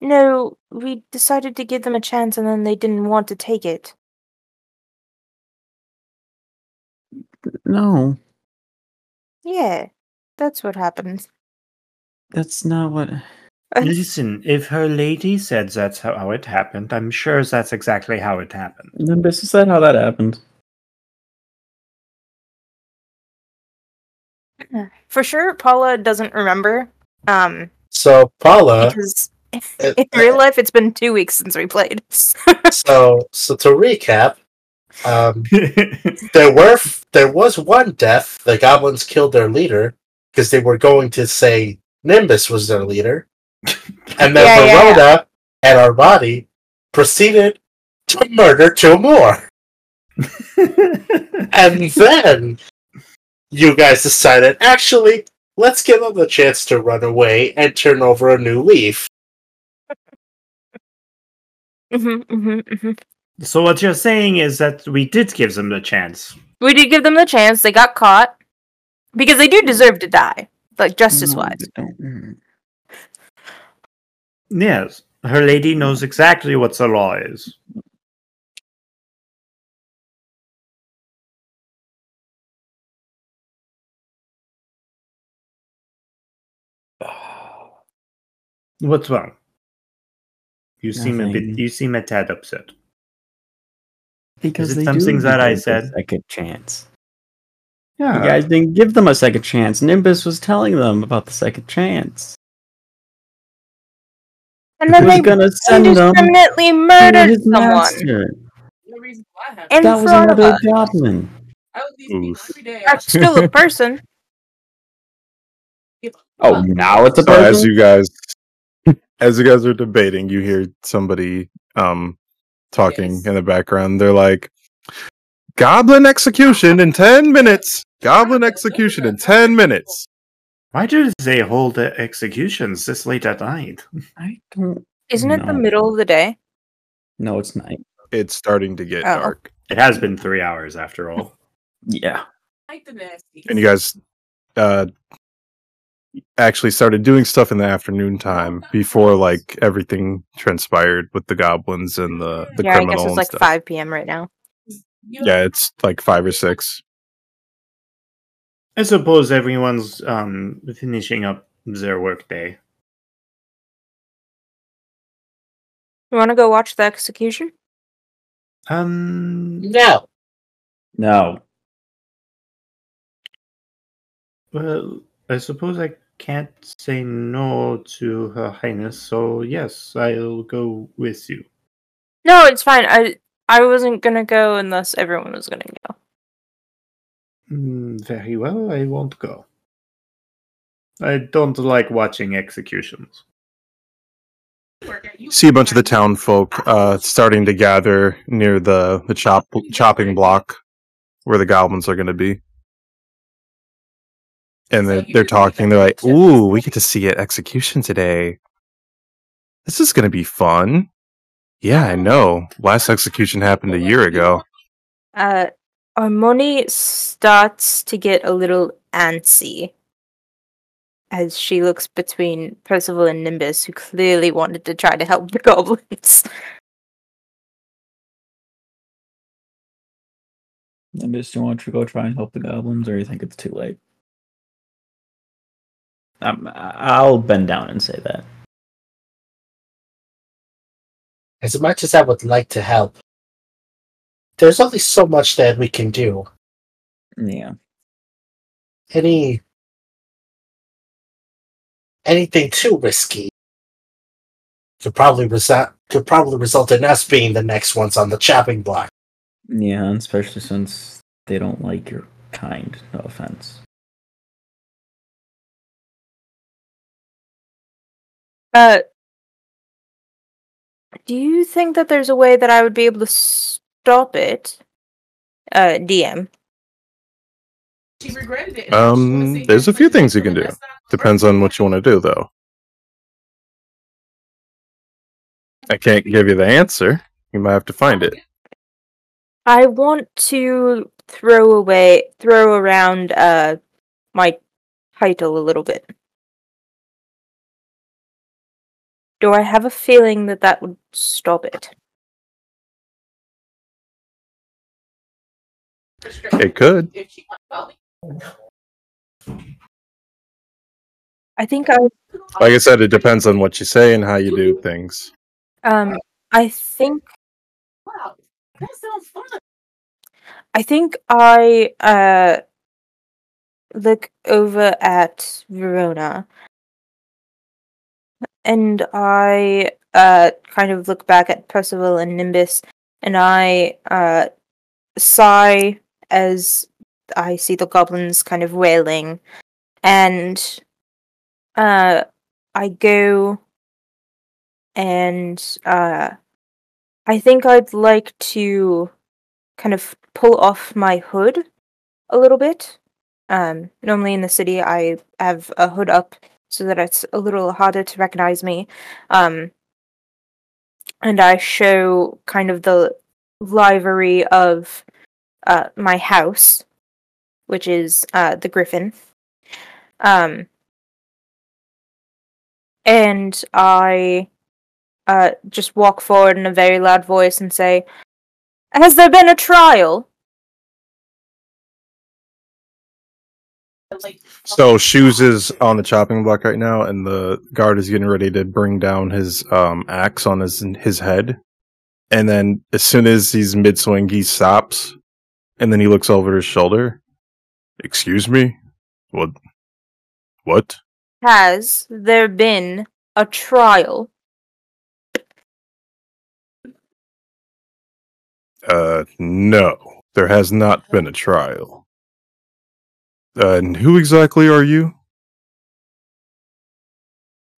No, we decided to give them a chance, and then they didn't want to take it. No, Yeah, that's what happened. that's not what. Listen, if her lady said that's how, how it happened, I'm sure that's exactly how it happened. Then this is that how that happened? For sure, Paula doesn't remember. Um, So Paula, because in real life, it's been two weeks since we played. so so to recap, um, there were there was one death. The goblins killed their leader because they were going to say Nimbus was their leader, and then Yeah, yeah, Verrona and Armoni proceeded to murder two more. And then you guys decided actually let's give them the chance to run away and turn over a new leaf. hmm hmm hmm So what you're saying is that we did give them the chance. We did give them the chance. They got caught because they do deserve to die, like justice wise. Yes, her lady knows exactly what the law is. What's wrong? You seem a bit. You seem a tad upset. Because Is it something that I us a said? Second chance. Yeah, You guys didn't give them a second chance. Nimbus was telling them about the second chance. And then was they gonna send them indiscriminately to murdered his someone master. No reason why I That was another us. goblin. I would leave every day. That's still a person. Oh, now it's a So as you guys, as you guys are debating, you hear somebody um talking Yes. in the background. They're like, "Goblin execution in ten minutes. Goblin execution in ten minutes." Why do they hold the executions this late at night? I don't. Isn't it the middle of the day? No, it's night. It's starting to get Oh. dark, It has been three hours after all. Yeah. like the nasty. and you guys uh actually started doing stuff in the afternoon time before like everything transpired with the goblins and the the yeah, I criminal guess it's like stuff. 5 p.m. right now. Yeah, it's like five or six. I suppose everyone's um finishing up their workday. You want to go watch the execution? Um, No. No. well, I suppose I can't say no to Her Highness, so yes, I'll go with you. No, it's fine. I I wasn't gonna go unless everyone was gonna go. Mm, very well, I won't go. I don't like watching executions. see a bunch of the town folk uh, starting to gather near the the chop chopping block where the goblins are going to be, and they're they're talking. They're like, "Ooh, we get to see an execution today. This is going to be fun." Yeah, I know. Last execution happened a year ago. Uh, Armoni starts to get a little antsy as she looks between Percival and Nimbus, who clearly wanted to try to help the goblins. Nimbus, do you want to go try and help the goblins, or you think it's too late? Um, I'll bend down and say that. As much as I would like to help, there's only so much that we can do. Yeah. Any anything too risky could probably result could probably result in us being the next ones on the chopping block. Yeah, and especially since they don't like your kind. No offense. Uh, do you think that there's a way that I would be able to stop it? Uh, DM. She regretted it. and she Um, there's a few things you can do. Depends on what you want to do, though. I can't give you the answer. You might have to find it. I want to throw away, throw around, uh, my title a little bit. Do I have a feeling that that would stop it? It could. If she went well, I think I, Like I said, it depends on what you say and how you do things. um, I think Wow, that sounds fun. I think I uh look over at Verrona and I uh kind of look back at Percival and Nimbus and I uh sigh as I see the goblins kind of wailing. And uh I go and uh I think I'd like to kind of pull off my hood a little bit. Um, normally in the city, I have a hood up so that it's a little harder to recognize me. Um, and I show kind of the livery of uh, my house, which is uh, the Griffin. Um, and I uh, just walk forward in a very loud voice and say, Has there been a trial? So Shoes is on the chopping block right now, and the guard is getting ready to bring down his um, axe on his his head. And then as soon as he's mid swing, he stops, and then he looks over his shoulder. Excuse me, what? What? Has there been a trial? Uh, no, there has not been a trial. Uh, and who exactly are you?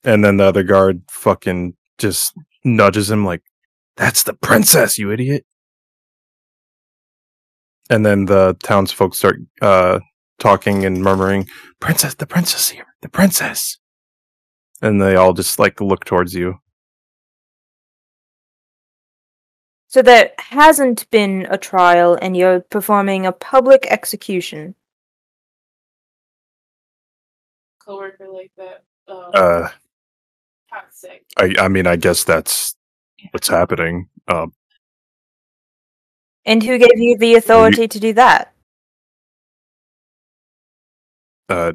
And then the other guard fucking just nudges him like, "That's the princess, you idiot!" And then the townsfolk start uh talking and murmuring, "Princess, the princess here, the princess!" And they all just like look towards you. So there hasn't been a trial and you're performing a public execution. Coworker like that. Um, Uh, hot sick. I I mean, I guess that's what's happening. Um, And who gave you the authority to do that? uh,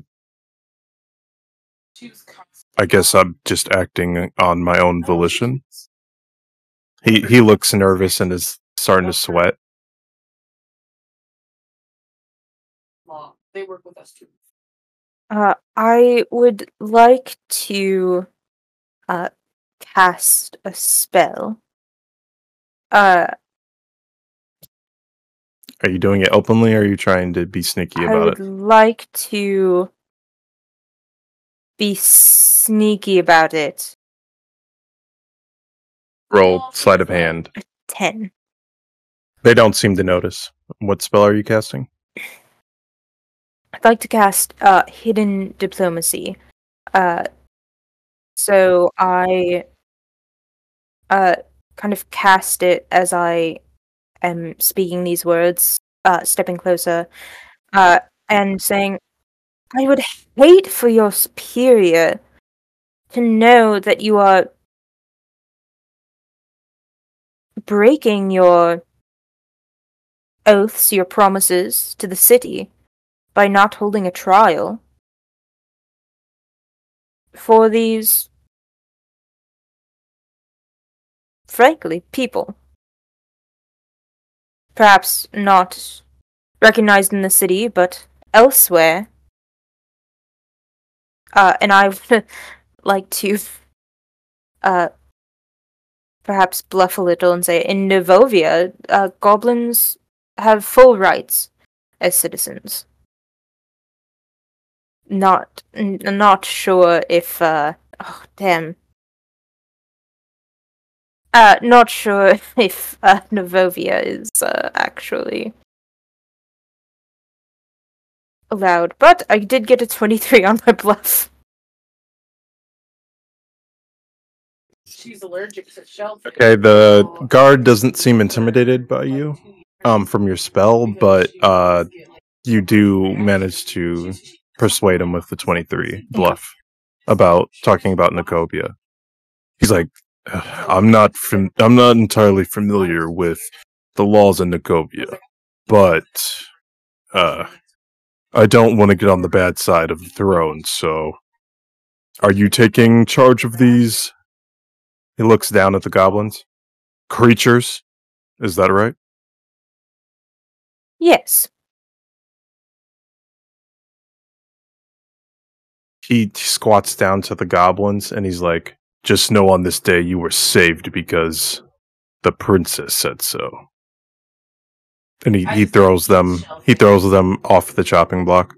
She was constant. I guess I'm just acting on my own volition. He he looks nervous and is starting to sweat. Law. They work with us too. Uh, I would like to uh, cast a spell. Uh, Are you doing it openly or are you trying to be sneaky about it? I about would it? like to be sneaky about it. Roll sleight of hand. 10. They don't seem to notice. What spell are you casting? I'd like to cast uh, Hidden Diplomacy. Uh, so I uh, kind of cast it as I am speaking these words, uh, stepping closer, uh, and saying, I would hate for your superior to know that you are breaking your oaths, your promises to the city by not holding a trial for these, frankly, people. Perhaps not recognized in the city, but elsewhere. Uh, and I would like to, uh, perhaps bluff a little and say, in Novovia, uh, goblins have full rights as citizens not n- not sure if uh oh damn. Uh not sure if uh Novovia is uh, actually allowed but I did get a 23 on my bluff. She's allergic to shellfish. Okay, the guard doesn't seem intimidated by you um from your spell, but uh you do manage to persuade him with the 23 bluff about talking about Nicobia. He's like, I'm not fam- I'm not entirely familiar with the laws in Nicobia, but uh, I don't want to get on the bad side of the throne. So, are you taking charge of these? He looks down at the goblins. Creatures, is that right? yes he squats down to the goblins and he's like, "Just know on this day you were saved because the princess said so." And he, he throws them he throws them off the chopping block.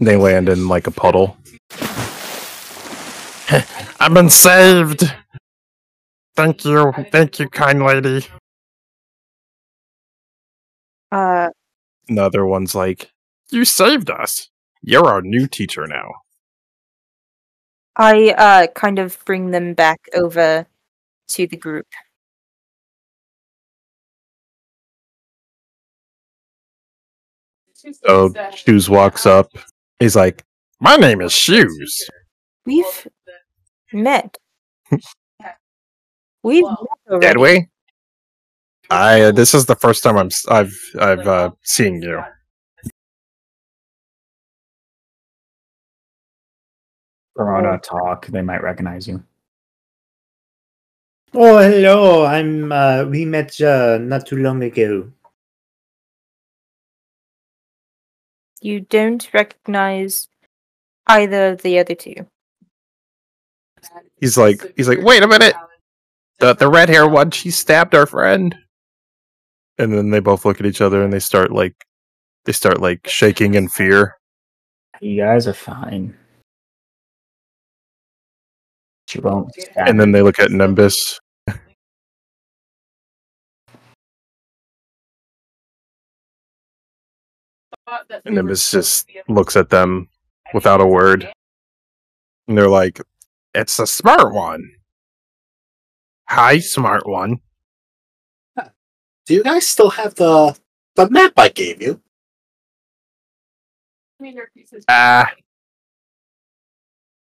They land in like a puddle. I've been saved. Thank you, thank you, kind lady. uh And the other one's like, You saved us. You're our new teacher now. I uh kind of bring them back over to the group. So Shoes walks up. He's like, My name is Shoes. We've met. We've met already. Did we? I. Uh, this is the first time I'm. s- I've. I've uh, seen you. Verrona talk, they might recognize you. Oh, hello. I'm. Uh, we met uh, not too long ago. You don't recognize either of the other two. He's like. He's like. Wait a minute. The the red hair one. She stabbed our friend. And then they both look at each other and they start like. They start like shaking in fear. You guys are fine. She won't. stab And then they look at Nimbus. And Nimbus just looks at them without a word. And they're like, It's a smart one. Hi, smart one. Do you guys still have the the map I gave you? Ah.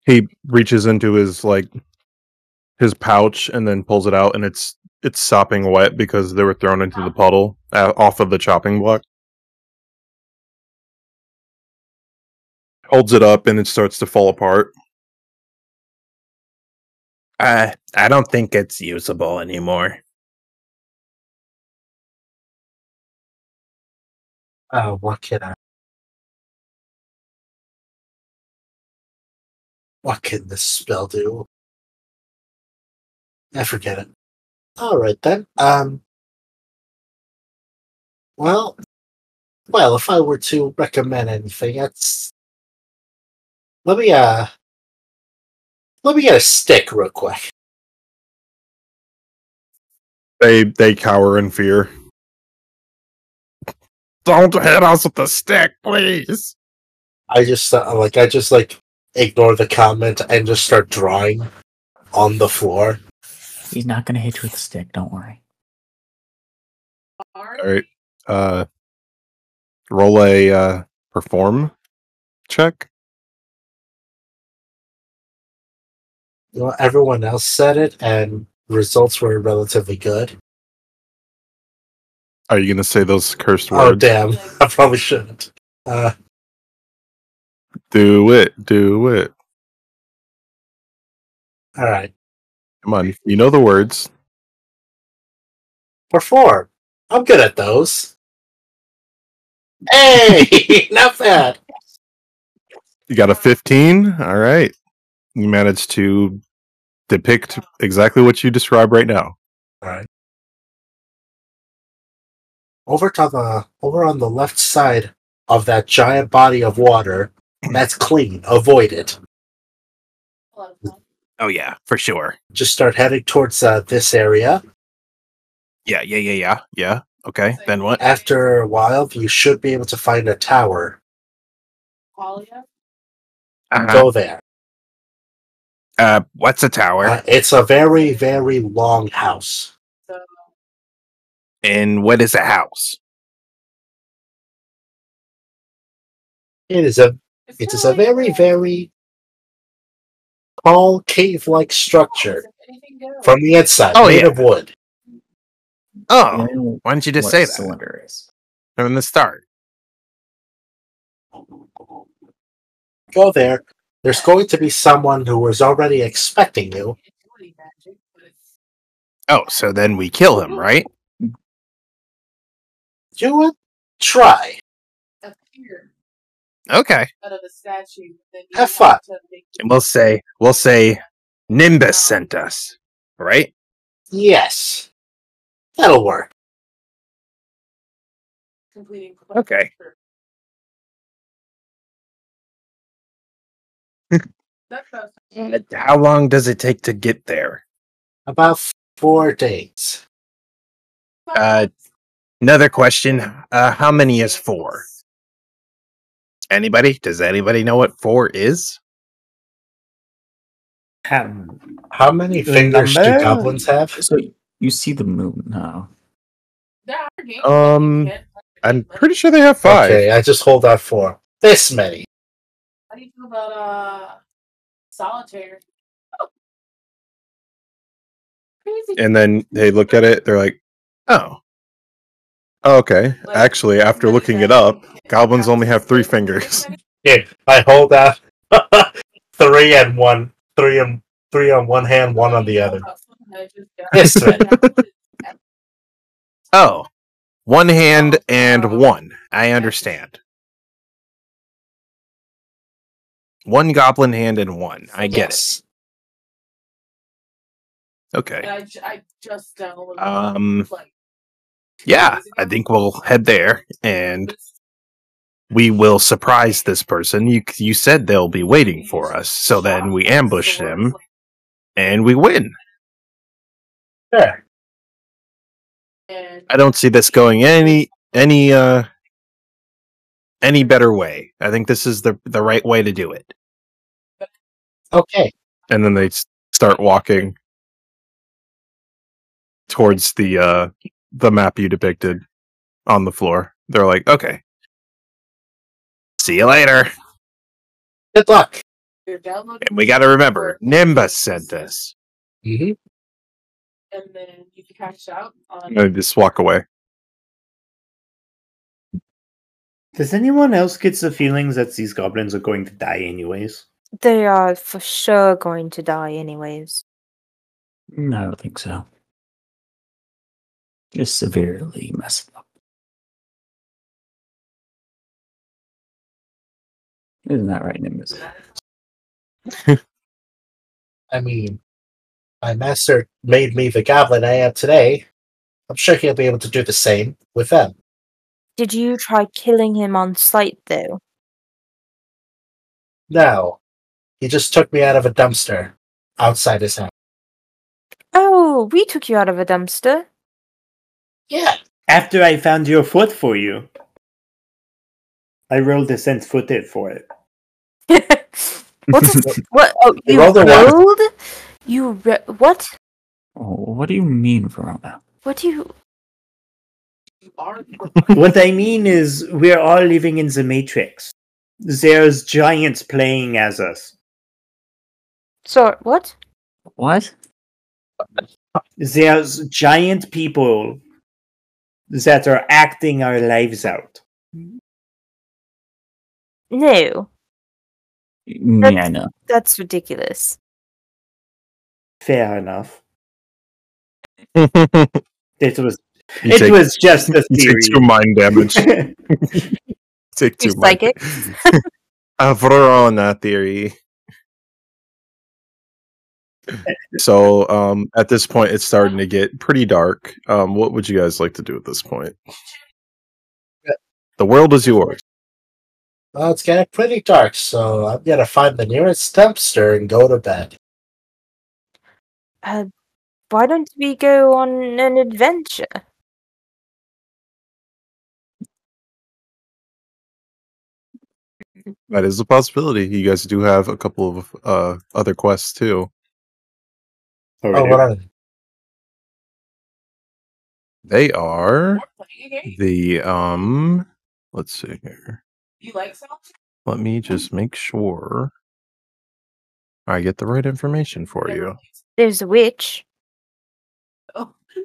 He reaches into his like his pouch and then pulls it out, and it's it's sopping wet because they were thrown into the puddle uh, off of the chopping block. Holds it up, and it starts to fall apart. Uh, I don't think it's usable anymore. Uh, what can I? What can this spell do? I forget it. All right then. Um. Well, well, if I were to recommend anything, it's let me uh let me get a stick real quick. They they cower in fear. Don't hit us with the stick, please. I just uh, like I just like ignore the comment and just start drawing on the floor. He's not gonna hit you with a stick. Don't worry. All right. Uh, roll a uh, perform check. You know, everyone else said it, and results were relatively good. Are you gonna say those cursed words? Oh damn! I probably shouldn't. Uh, Do it. Do it. all right. Come on. You know the words. Perform. I'm good at those. Hey, not bad. You got a 15. All right. You managed to depict exactly what you describe right now. All right. Over to the over on the left side of that giant body of water, that's clean. Avoid it. Oh yeah, for sure. Just start heading towards uh, this area. Yeah, yeah, yeah, yeah, yeah. Okay. Then what? After a while, you should be able to find a tower. Uh-huh. Go there. Uh, what's a tower? Uh, it's a very, very long house. and what is a house? It is a it is a very, very tall cave-like structure from the inside, Oh, made yeah. of wood. Oh, why didn't you just what say a that Cylinder is. from the start? Go there. There's going to be someone who was already expecting you. Oh, so then we kill him, right? You would try. Okay. Out of the Have fun. And we'll say we'll say Nimbus sent us, right? Yes. That'll work. Completing. Okay. How long does it take to get there? About four days. Uh, Another question. Uh, how many is four? Anybody? Does anybody know what four is? Um, How many fingers do goblins have? So you see the moon now. There are games Um, that you can't play, I'm pretty sure they have five. Okay, I just hold out four. This many. How do you feel about uh solitaire? Oh. Crazy. And then they look at it, they're like, oh. Oh, Okay. Like, Actually, after looking it up, goblins only have three fingers. Yeah, I hold out three and one, three and three on one hand, one on the other. This many. Oh, one hand and one. I understand. One goblin hand and one. I guess. Okay. I, ju- I just downloaded. Um, like, Yeah, I think we'll head there and we will surprise this person. You you said they'll be waiting for us, so then we ambush them and we win. Sure. And I don't see this going any any uh any better way. I think this is the the right way to do it. Okay. and then they start walking towards the uh the map you depicted on the floor. They're like, okay, See you later. Good luck. And we got to remember, Nimbus sent this. hmm and then you can cash out on. and they just walk away. does anyone else get the feelings that these goblins are going to die anyways? They are for sure going to die anyways. No, I don't think so. Just severely messed up. Isn't that right, Nimbus? I mean, my master made me the goblin I am today. I'm sure he'll be able to do the same with them. Did you try killing him on sight though? No, he just took me out of a dumpster outside his house. Oh, we took you out of a dumpster. Yeah. After I found your foot for you, I rolled a cent footed for it. What's a, what? Oh, You you rolled a what? rolled? You re- what? Oh, what do you mean, Verrona? What do you? You what I mean is, we're all living in the Matrix. There's giants playing as us. So what? What? There's giant people that are acting our lives out. No, mm, Yeah, I know. that's ridiculous. Fair enough. you It was. it take, was just a you theory. take two mind damage. take two You mind psychic? A Verrona theory. So, um, at this point, it's starting to get pretty dark. Um, what would you guys like to do at this point? The world is yours. Well, it's getting pretty dark, so I'm gonna find the nearest dumpster and go to bed. Uh, why don't we go on an adventure? That is a possibility. You guys do have a couple of uh, other quests too. Oh, Already. what are they? They are We're playing a game. the um. Let's see here. You like solitaire? Let me just make sure I get the right information for you. There's a witch. Oh.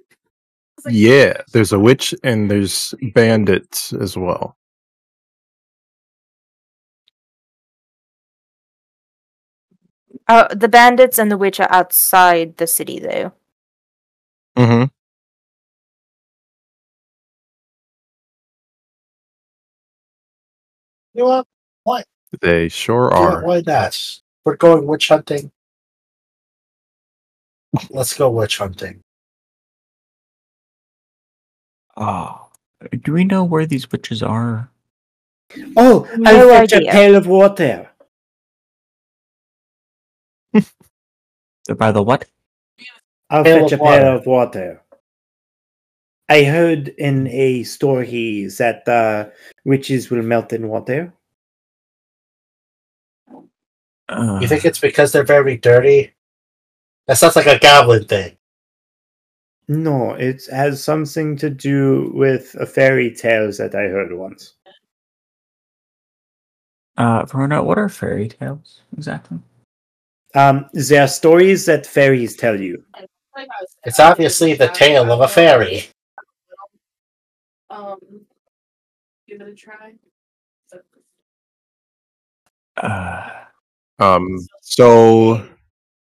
Like, Yeah, there's a witch and there's bandits as well. Uh, the bandits and the witch are outside the city, though. Mm-hmm. You know what? They sure Yeah, are. why not? We're going witch hunting. Let's go witch hunting. Oh, do we know where these witches are? Oh, No I'll fetch a idea. pail of water. They're by the what? I'll Pail fetch a of pail water. of water. I heard in a story that uh, witches will melt in water. Uh, You think it's because they're very dirty? That sounds like a goblin thing. No, it has something to do with a fairy tales that I heard once. uh, Verrona, what are fairy tales exactly? Um, there are stories that fairies tell you. Like I was It's obviously the tale of a fairy. Um, give it a try. So, Uh, Um, so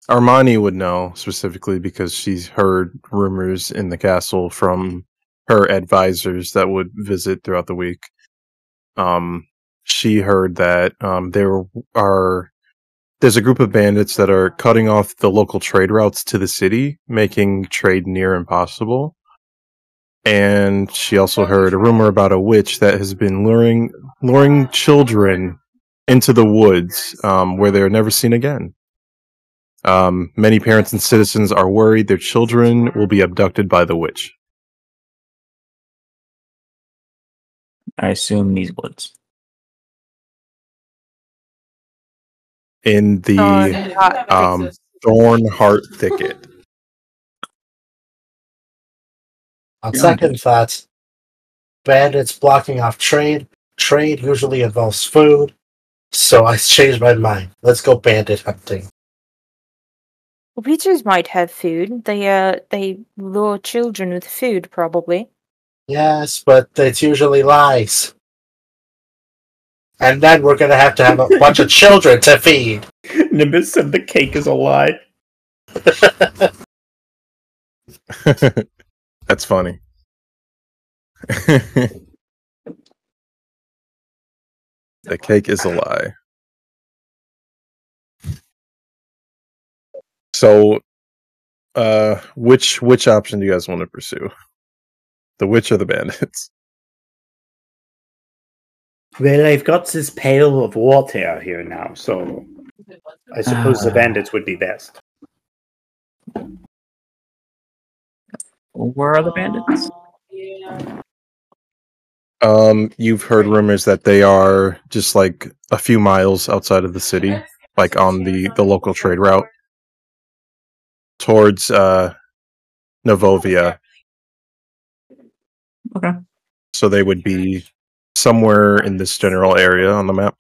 Armoni would know specifically because she's heard rumors in the castle from her advisors that would visit throughout the week. Um, she heard that um, there are there's a group of bandits that are cutting off the local trade routes to the city, making trade near impossible. And she also heard a rumor about a witch that has been luring luring children into the woods um, where they're never seen again. Um, many parents and citizens are worried their children will be abducted by the witch. I assume these woods. In the Oh, and it hot- never um, exists. Thornheart Thicket. On second thoughts, bandits blocking off trade. Trade usually involves food. So I changed my mind. Let's go bandit hunting. Witches might have food. They uh they lure children with food, probably. Yes, but it's usually lies. And then we're gonna have to have a bunch of children to feed. Nimbus said the cake is a lie. That's funny. the cake is a lie. So, uh, which which option do you guys want to pursue? The witch or the bandits? Well, I've got this pail of water here now, so I suppose the Ah. bandits would be best. Where are the bandits? Yeah. Um, you've heard rumors that they are just like a few miles outside of the city, like on the the local trade route towards uh Novovia. Okay. So they would be somewhere in this general area on the map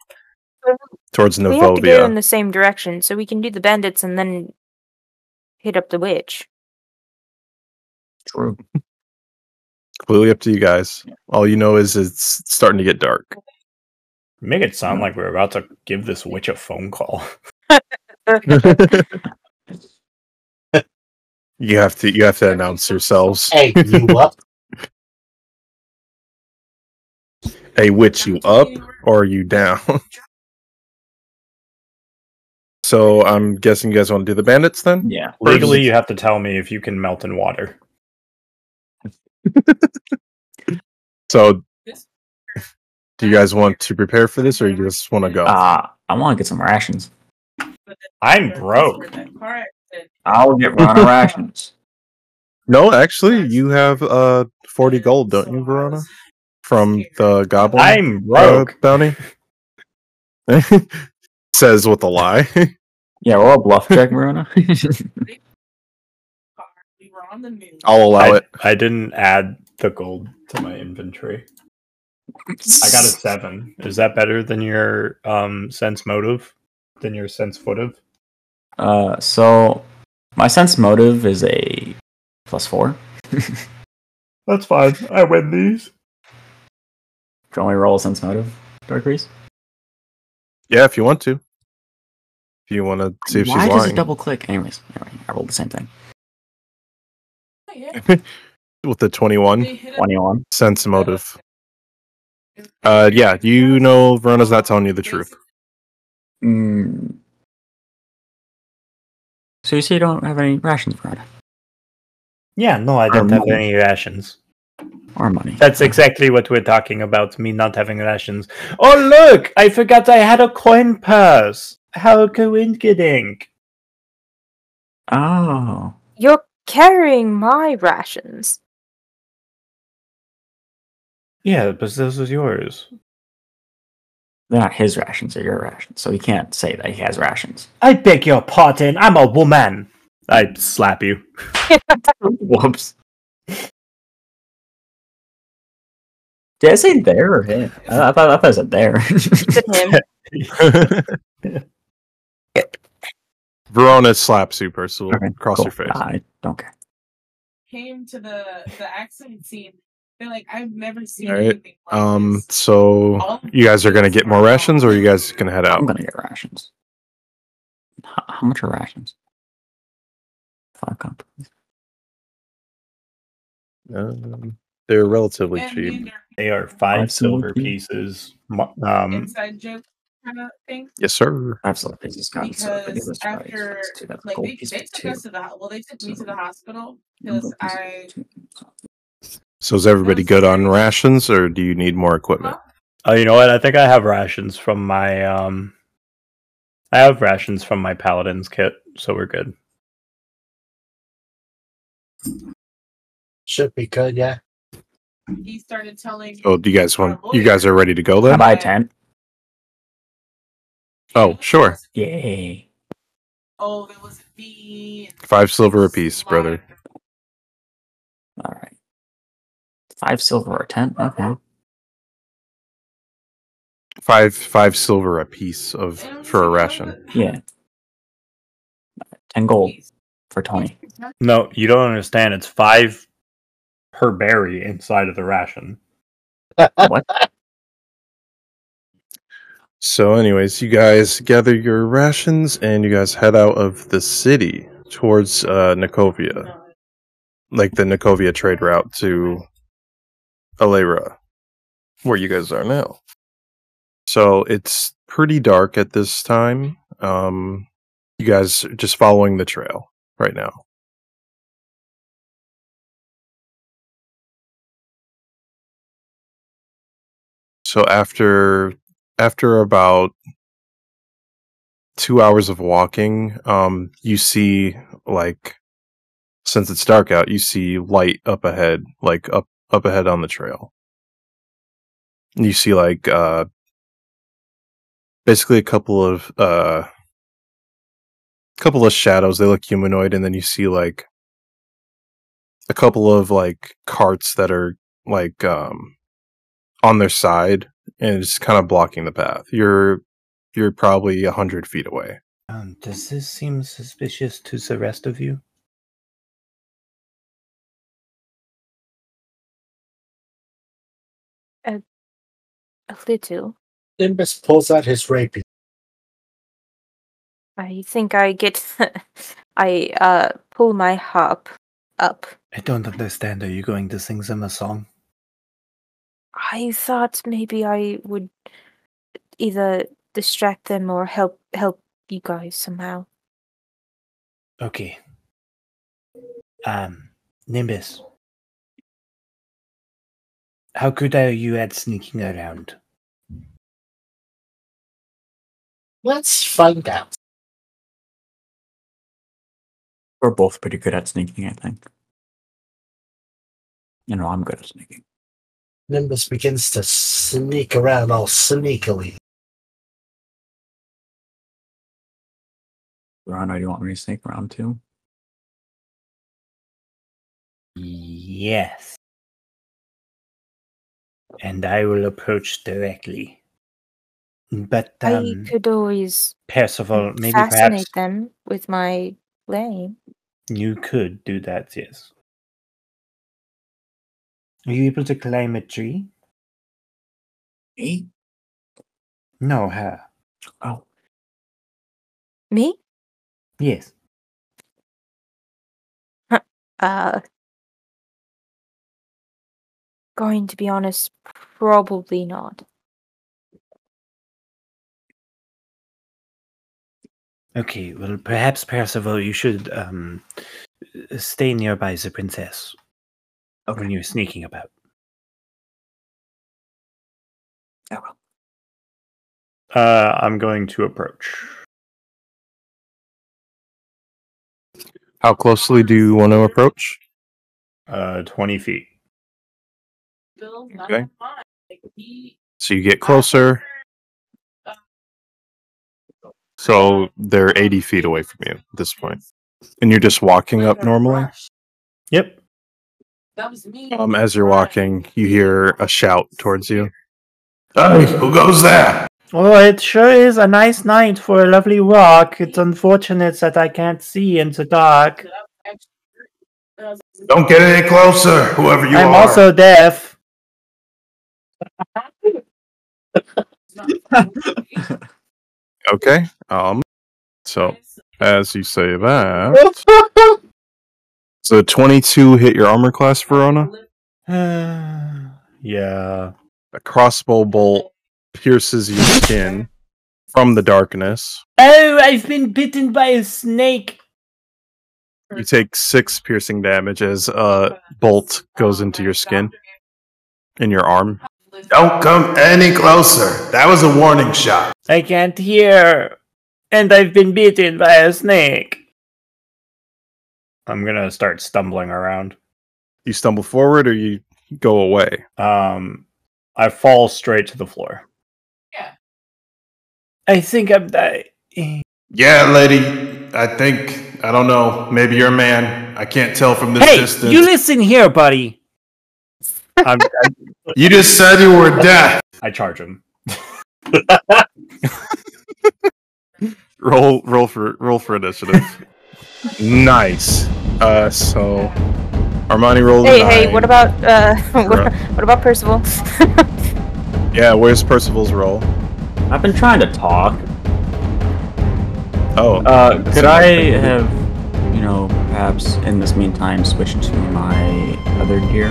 towards We have to go in the same direction, so we can do the bandits and then hit up the witch. True. Completely up to you guys. All you know is it's starting to get dark. Make it sound like we're about to give this witch a phone call. You have to you have to announce yourselves. Hey, you up? Hey, witch, you up or are you down? so I'm guessing you guys want to do the bandits then? Yeah. Legally, you have to tell me if you can melt in water. So do you guys want to prepare for this or you just want to go? Uh, I want to get some rations. I'm broke. I'll get Verrona rations. no, actually, you have uh 40 gold, don't you, Verrona? From the goblin I'm uh, broke. bounty. Says with a lie. Yeah, roll a bluff check, Verrona. We were on the news. I'll allow I, it. I didn't add the gold to my inventory. I got a seven. Is that better than your um sense motive? Than your sense footive? Uh, so my sense motive is a plus four. That's fine. I win these. Do you want me to roll a sense motive, Dark Reese? Yeah, if you want to. If you want to see if Why she's does it double click? Anyways, anyway, I rolled the same thing. Yeah. With the 21 They hit it- Twenty-one. sense motive. Uh, yeah, you know Verrona's not telling you the truth. Mm. So you say you don't have any rations, Verrona, Yeah, no, I don't Or have any rations. Or money? That's exactly what we're talking about. Me not having rations. Oh look! I forgot I had a coin purse. How coinciding! Oh, You're carrying my rations. Yeah, but this is yours. They're not his rations; they're your rations. So he can't say that he has rations. I beg your pardon. I'm a woman. I slap you. Whoops. Did I say there or him? I, I thought I thought I said there. Him. Verrona slaps you, Percival, Okay, across cool. your face. I don't care. Came to the the accident scene. They're like, I've never seen All right. anything like Um, this. so you guys are gonna get more rations, or are you guys gonna head out? I'm gonna get rations. How, how much are rations? Five companies. Um, they're relatively And cheap. They are five Five silver silver pieces. Um, inside joke kind of thing. Yes, sir. Five silver pieces gone. So if I give Because this after, let's do that like, they, they took two. us to the well, they took me to the hospital because I. So is everybody good on rations, or do you need more equipment? oh, you know what? I think I have rations from my um. I have rations from my paladin's kit, so we're good. Should be good, yeah. He started telling. Oh, do you guys want? You guys are ready to go Can I then? buy a tent? Oh, sure. Yay! Oh, there was a fee. Five silver apiece, brother. All right. Five silver or a tent? Okay. Five five silver apiece of for a ration. Yeah. Ten gold for Tony. No, you don't understand. It's five per berry inside of the ration. What? So, anyways, you guys gather your rations and you guys head out of the city towards uh, Novovia, like the Novovia trade route to Alera, where you guys are now. So it's pretty dark at this time. Um, you guys are just following the trail right now. So after after about two hours of walking, um, you see like since it's dark out, you see light up ahead, like up up ahead on the trail. You see like uh basically a couple of uh couple of shadows, they look humanoid, and then you see like a couple of like carts that are like um on their side and it's kind of blocking the path. You're you're probably a hundred feet away. Um, does this seem suspicious to the rest of you? A little. Nimbus pulls out his rapier. I think I get. I uh pull my harp up. I don't understand. Are you going to sing them a song? I thought maybe I would either distract them or help help you guys somehow. Okay. Um, Nimbus. How good are you at sneaking around? Let's find out. We're both pretty good at sneaking, I think. You know, I'm good at sneaking. Nimbus begins to sneak around all sneakily. Rana, do you want me to sneak around too? Yes. And I will approach directly. But I um, could always Percival, maybe fascinate perhaps them with my flame. you could do that. Yes. Are you able to climb a tree? Me? No, her. Oh, Me? Yes. Uh. Going to be honest, probably not. Okay, well, perhaps Percival, you should um stay nearby the princess when you're sneaking about. I will. Uh, I'm going to approach. How closely do you want to approach? Uh, twenty feet. Okay. mine. Like, he- So you get closer. So they're 80 feet away from you at this point. And you're just walking up normally. Yep. That was me. Um, as you're walking, you hear a shout towards you. Hey, who goes there? Oh, it sure is a nice night for a lovely walk. It's unfortunate that I can't see in the dark. That was actually- that was- Don't get any closer, whoever you are. I'm also deaf. Okay. Um. So as you say that, so 22 hit your armor class, Verrona. yeah. A crossbow bolt pierces your skin from the darkness. Oh, I've been bitten by a snake. You take six piercing damage as a uh, bolt goes into your skin in your arm. Don't come any closer. That was a warning shot. I can't hear. And I've been bitten by a snake. I'm gonna start stumbling around. You stumble forward or you go away. Um, I fall straight to the floor. Yeah. I think I'm dying. Yeah, lady. I think, I don't know, maybe you're a man. I can't tell from this Hey, distance. you listen here, buddy. I'm, I, You just said you were deaf. I charge him. Roll roll for roll for initiative. nice. Uh so Armoni rolled a Hey, hey, what about uh, what, what about Percival? Yeah, where's Percival's roll? I've been trying to talk. Oh, Uh, could I have, you know, perhaps in this meantime switch to my other gear?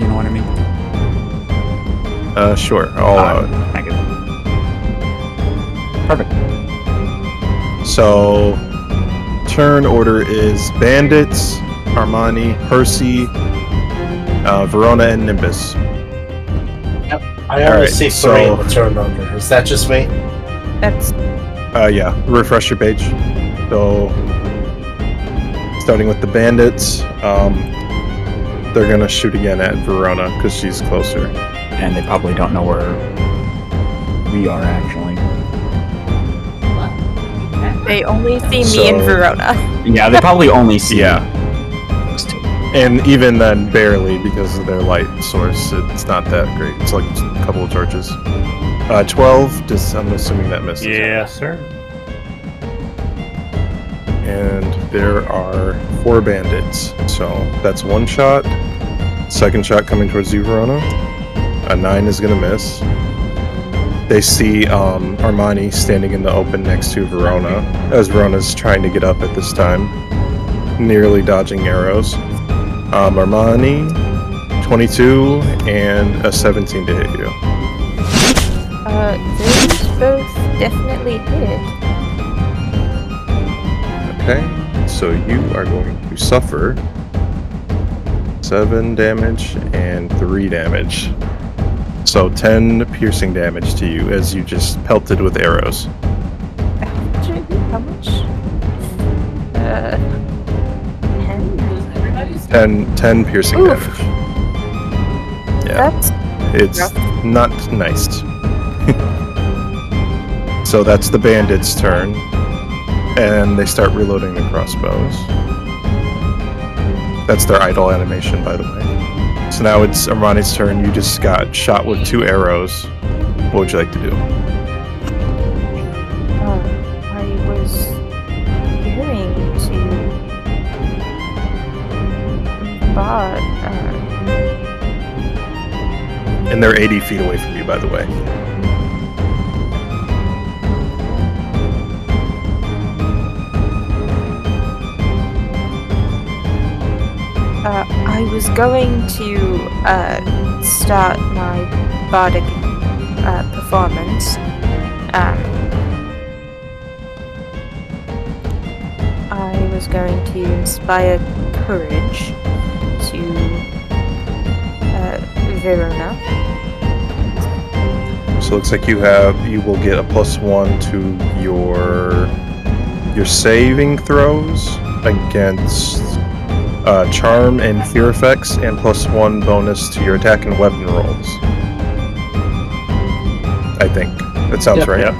You know what I mean? uh sure. I'll allow it. Thank you. Perfect. So turn order is Bandits, Armoni, Percy, uh, Verrona, and Nimbus. Yep. I only Alright, see three so- in the turn order. Is that just me? That's Uh, yeah, refresh your page. So, starting with the bandits, um, they're gonna shoot again at Verrona because she's closer. And they probably don't know where we are actually. They only see me and Verrona. Yeah, they probably only see Yeah, and even then, barely because of their light source. It's not that great. It's like a couple of torches. Uh, twelve. Just I'm assuming that misses. Yes, sir. and there are four bandits. So that's one shot. Second shot coming towards you, Verrona. A nine is gonna miss. They see um, Armoni standing in the open next to Verrona, as Verrona's trying to get up at this time, nearly dodging arrows. Um, Armoni, 22, and a 17 to hit you. Uh, those both definitely hit. Okay, so you are going to suffer seven damage and three damage. So ten piercing damage to you as you just pelted with arrows. How much? Uh, ten. 10, 10 piercing Oof. damage. Yeah, That's it's rough. not nice. so that's the bandits' turn, and they start reloading the crossbows. That's their idle animation, by the way. So now it's Armoni's turn. You just got shot with two arrows. What would you like to do? Uh, I was going to, but uh, And they're 80 feet away from you, by the way. Going to uh, start my bardic uh, performance. Um, I was going to inspire courage to uh, Verrona. So it looks like you have you will get a plus one to your your saving throws against uh, charm and fear effects, and plus one bonus to your attack and weapon rolls. I think that sounds Yep, right. yep.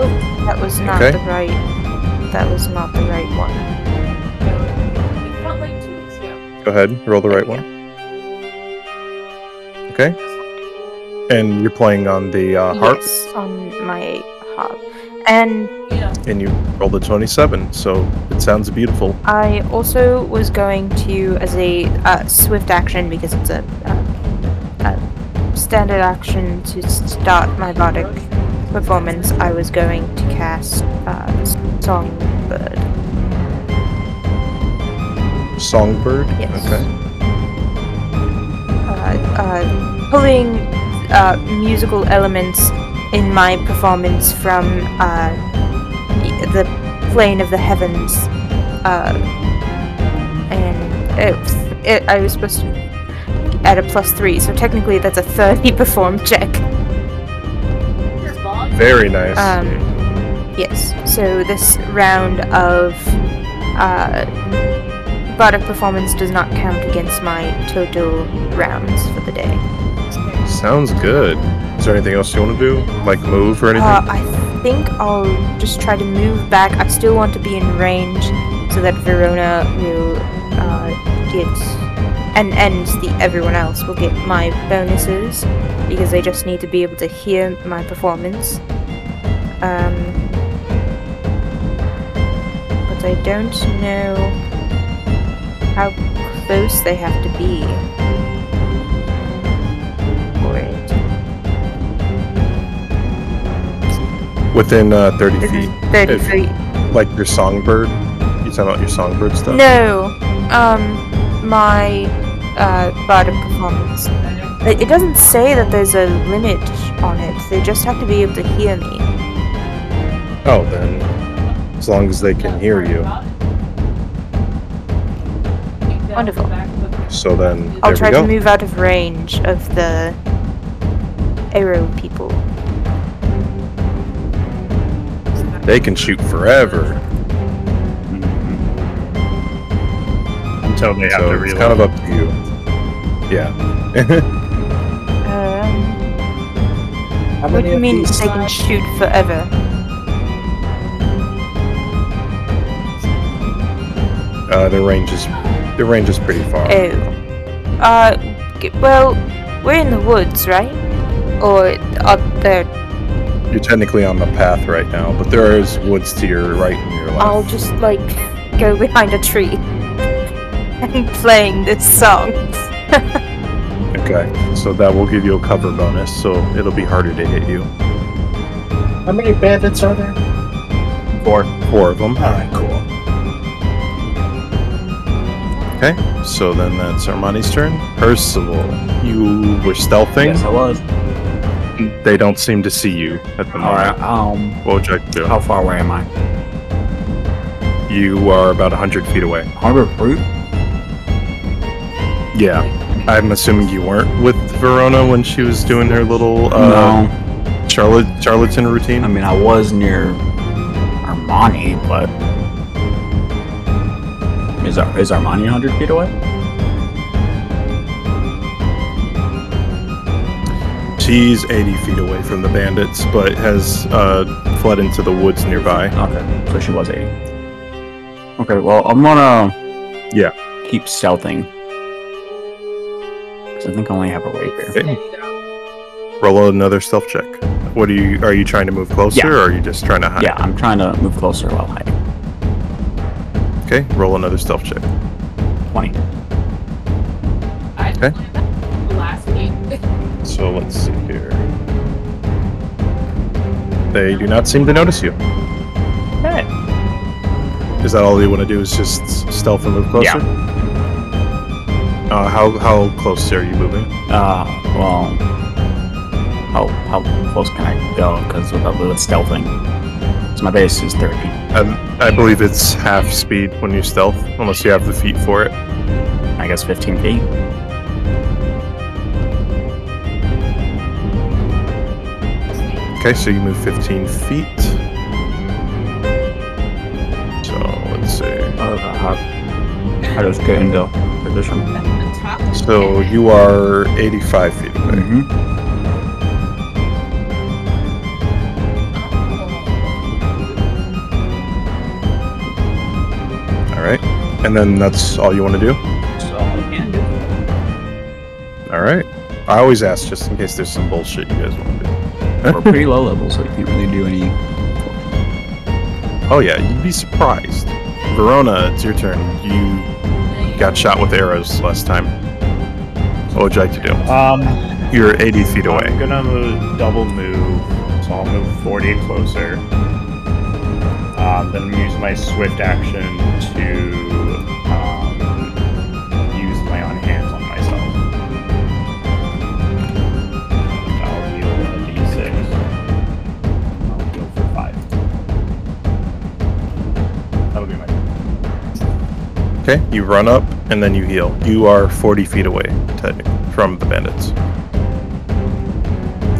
Oh, that was not Okay. the right. That was not the right one. It felt like two weeks ago. Go ahead, roll the right one. Okay, and you're playing on the uh, harp, Yes, on my harp. And Yeah. And you rolled a twenty-seven, so it sounds beautiful. I also was going to, as a uh, swift action, because it's a, uh, a standard action to start my bardic performance, I was going to cast uh, Songbird. Songbird. Yes. Okay. uh, uh, pulling uh, musical elements in my performance from uh, plane of the heavens, uh, and it, it, I was supposed to add a plus three, so technically that's a thirty perform check. Very nice. Um, yes. So this round of uh, bardic performance does not count against my total rounds for the day. Sounds good. Is there anything else you want to do? Like move or anything? Uh, I think I'll just try to move back. I still want to be in range so that Verrona will uh, get and and the everyone else will get my bonuses because they just need to be able to hear my performance. Um, but I don't know how close they have to be Within uh, 30 This feet. 30 If- feet. Like your songbird? You talking about your songbird stuff? No, um, my uh, bardic performance. It, it doesn't say that there's a limit on it. They just have to be able to hear me. Oh, then. As long as they can hear you. Wonderful. So then, I'll try to move out of range of the arrow people. They can shoot forever. Until they have So to it's kind of up to you. Yeah. Um, what do you mean these? they can shoot forever? uh, their range is their range is pretty far. Oh. Uh, well, we're in the woods, right? Or are there You're technically on the path right now, but there is woods to your right and your left. I'll just like go behind a tree and playing this song. Okay, so that will give you a cover bonus, so it'll be harder to hit you. How many bandits are there? Four. Four of them. Alright, cool. Okay, so then that's Armoni's turn. Percival, you were stealthing. Yes, I was. They don't seem to see you at the moment. Alright, um, What would you like to do? how far away am I? You are about 100 feet away. Harbor Fruit? Yeah. I'm assuming you weren't with Verrona when she was doing her little uh, no. charlat- charlatan routine? I mean, I was near Armoni, but. Is, Ar- is Armoni 100 feet away? She's 80 feet away from the bandits, but has uh, fled into the woods nearby. Okay, so she was 80. Okay, well, I'm gonna. Yeah. Keep stealthing. Because I think I only have a rapier. Okay. Roll another stealth check. What are you? Are you trying to move closer, Yeah. or are you just trying to hide? Yeah, I'm trying to move closer while hiding. Okay. Roll another stealth check. 20. I Okay. So let's see here. They do not seem to notice you. Okay. Is that all you want to do? Is just stealth and move closer? Yeah. Uh, how how close are you moving? Uh, well. How, how close can I go? Because with, with stealthing. So my base is 30. I, I believe it's half speed when you stealth, unless you have the feet for it. I guess 15 feet. Okay, so you move 15 feet. So let's see. How, I just get into position. At the top. So you are 85 feet away. Mm-hmm. All right. And then that's all you want to do? So I can do. All right. I always ask just in case there's some bullshit you guys want to do. We're pretty low level, so you can't really do any. Oh, yeah. You'd be surprised. Verrona, it's your turn. You got shot with arrows last time. What would you like to do? Um, You're 80 feet away. I'm gonna move, double move, so I'll move 40 closer. Um, then I'm gonna use my swift action to Okay. You run up and then you heal. You are 40 feet away, from the bandits.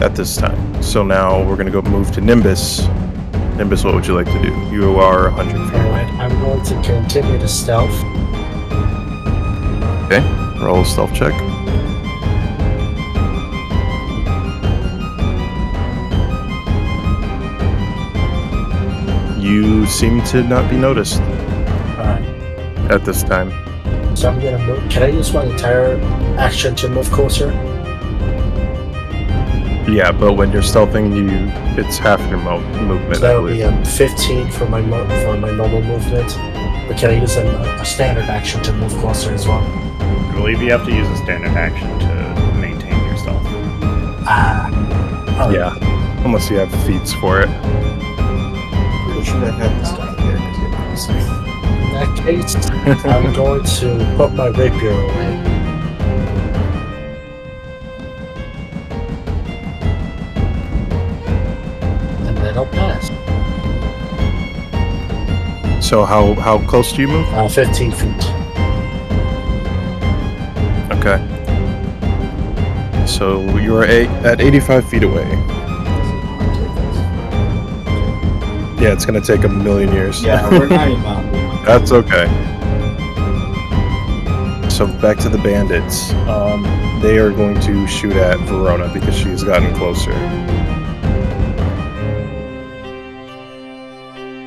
At this time. So now we're going to go move to Nimbus. Nimbus, what would you like to do? You are 100 feet away. Alright, I'm going to continue to stealth. Okay. Roll a stealth check. You seem to not be noticed at this time. so I'm gonna move. Can I use my entire action to move closer? Yeah, but when you're stealthing, you it's half your mo- movement. So that I would be um, 15 for my mo- for my normal movement. But can I use a, a standard action to move closer as well? I believe you have to use a standard action to maintain your stealth. Ah. alright. Yeah, unless you have feats for it. We should have had this down here because In that case, I'm going to put my rapier away. And then I'll pass. So how how close do you move? Uh, 15 feet. Okay. So you are eight, at 85 feet away. Yeah, it's gonna take a million years. Yeah, we're not even on. That's okay. So back to the bandits. Um, they are going to shoot at Verrona because she's gotten closer.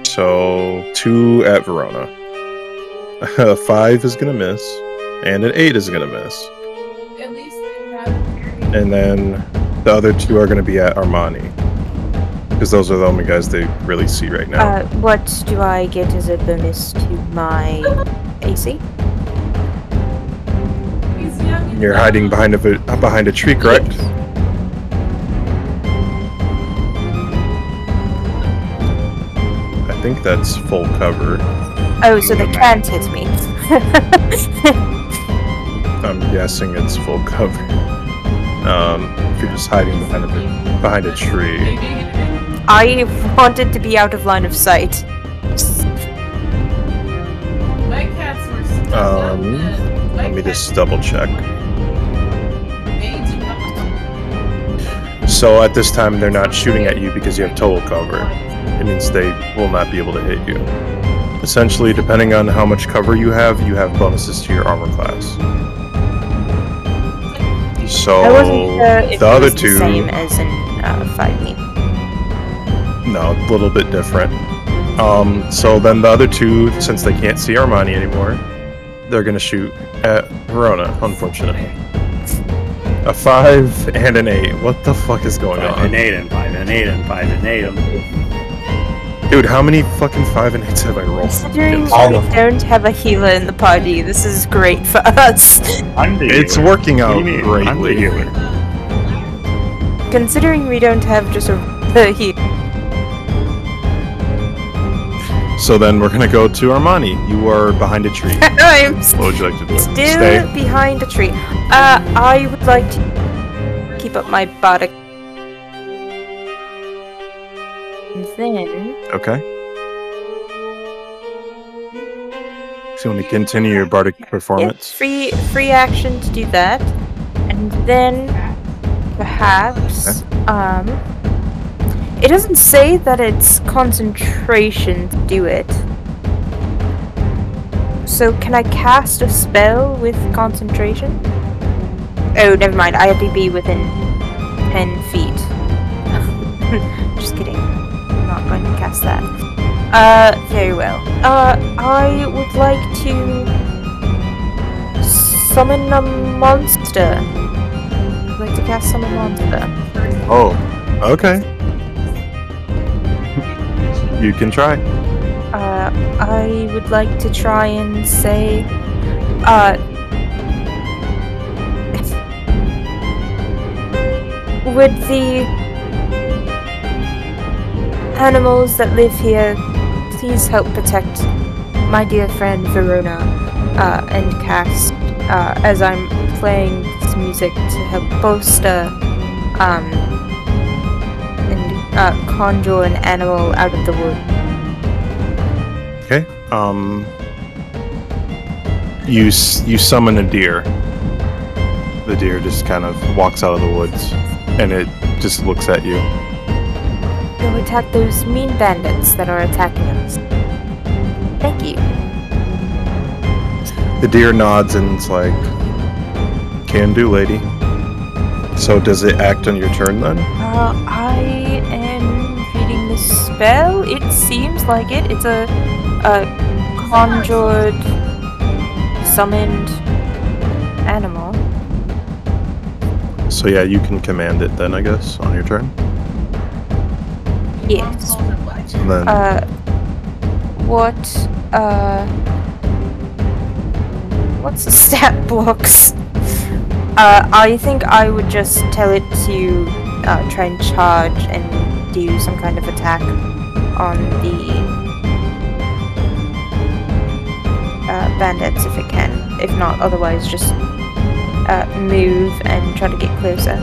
So two at Verrona. A five is gonna miss, and an eight is gonna miss, At least they have. and then the other two are gonna be at Armoni because those are the only guys they really see right now. Uh, what do I get as a bonus to my AC? He's young and You're hiding behind a behind a tree, correct? I think that's full cover. Oh, so they can't hit me. I'm guessing it's full cover. Um, if you're just hiding behind a behind a tree. I wanted to be out of line of sight. My cats were stuck Um, on the- my Let me cats- just double check. they do not- So at this time, they're not shooting at you because you have total cover. It means they will not be able to hit you. Essentially, depending on how much cover you have, you have bonuses to your armor class. So I wasn't sure if the it other was two, same as in uh, 5e. No, a little bit different. Um, so then the other two, since they can't see Armoni anymore, they're gonna shoot at Verrona. Unfortunately, a five and an eight. What the fuck is going Five on? and eight and five and eight and five and eight. and Dude, how many fucking five and eights have I rolled? Considering against? We of don't have a healer in the party, this is great for us. I'm the It's healer. working out you mean? I'm the greatly. healer. Considering we don't have just a the healer. So then we're gonna go to Armoni. You are behind a tree. I'm What would you like to do? still Stay. behind a tree. Uh, I would like to keep up my bardic. And then Okay. So you want to continue your bardic performance? free free action to do that, and then perhaps um, it doesn't say that it's concentration to do it. so can I cast a spell with concentration? Oh, never mind. I have to be within ten feet. Just kidding. I'm not going to cast that. Uh, very well. Uh, I would like to summon a monster. I'd like to cast summon monster. Oh, okay. You can try. Uh, I would like to try and say, uh, would the animals that live here please help protect my dear friend Verrona uh, and cast uh, as I'm playing this music to help bolster um, uh, conjure an animal out of the wood. Okay. Um. You you summon a deer. The deer just kind of walks out of the woods, and it just looks at you. Go attack those mean bandits that are attacking us. Thank you. The deer nods and it's like, "Can do, lady." So does it act on your turn then? Uh, spell. It seems like it. It's a, a conjured, summoned animal. So yeah, you can command it then, I guess, on your turn. Yes. And then Uh, what, uh, what's the stat blocks? Uh, I think I would just tell it to uh, try and charge and do some kind of attack on the uh, bandits if it can. If not, otherwise just uh, move and try to get closer.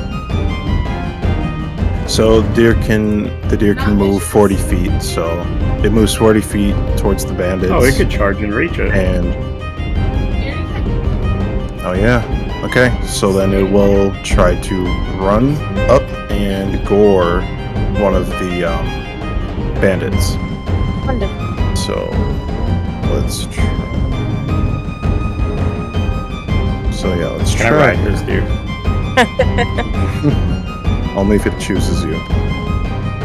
So the deer can the deer can move 40 feet. So it moves 40 feet towards the bandits. Oh, it could charge and reach it. And oh yeah, okay. So then it will try to run up and gore one of the um, bandits. Wonderful. So let's try. So yeah, let's Can I try. ride this deer? Only if it chooses you.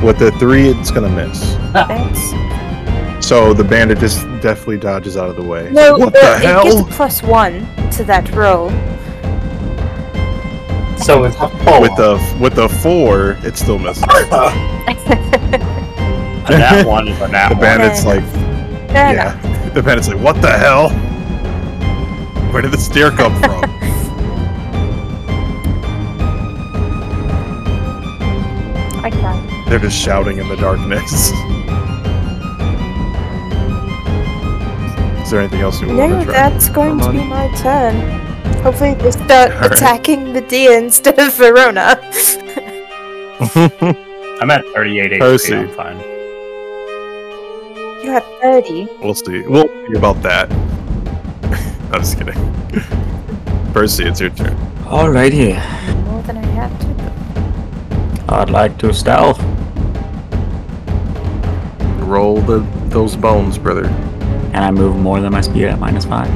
With the three, it's gonna miss. Thanks. So the bandit just definitely dodges out of the way. No, what uh, the it hell? gives a plus one to that roll. So with oh, With the with the four, it still misses. A nat one is a nat The one. bandit's Fair like, Fair yeah. enough. The bandit's like, what the hell? Where did this deer come from? Okay. They're just shouting in the darkness. Is there anything else you want No, to try? No, that's going to be my turn. Hopefully they start Alright. attacking the deer instead of Verrona. I'm at 38 HP. I'm fine. You have 30. we'll see. We'll see about that. I'm just kidding. Percy, it's your turn. Alrighty. More than I had to. I'd like to stealth. Roll the those bones, brother. And I move more than my speed at minus five.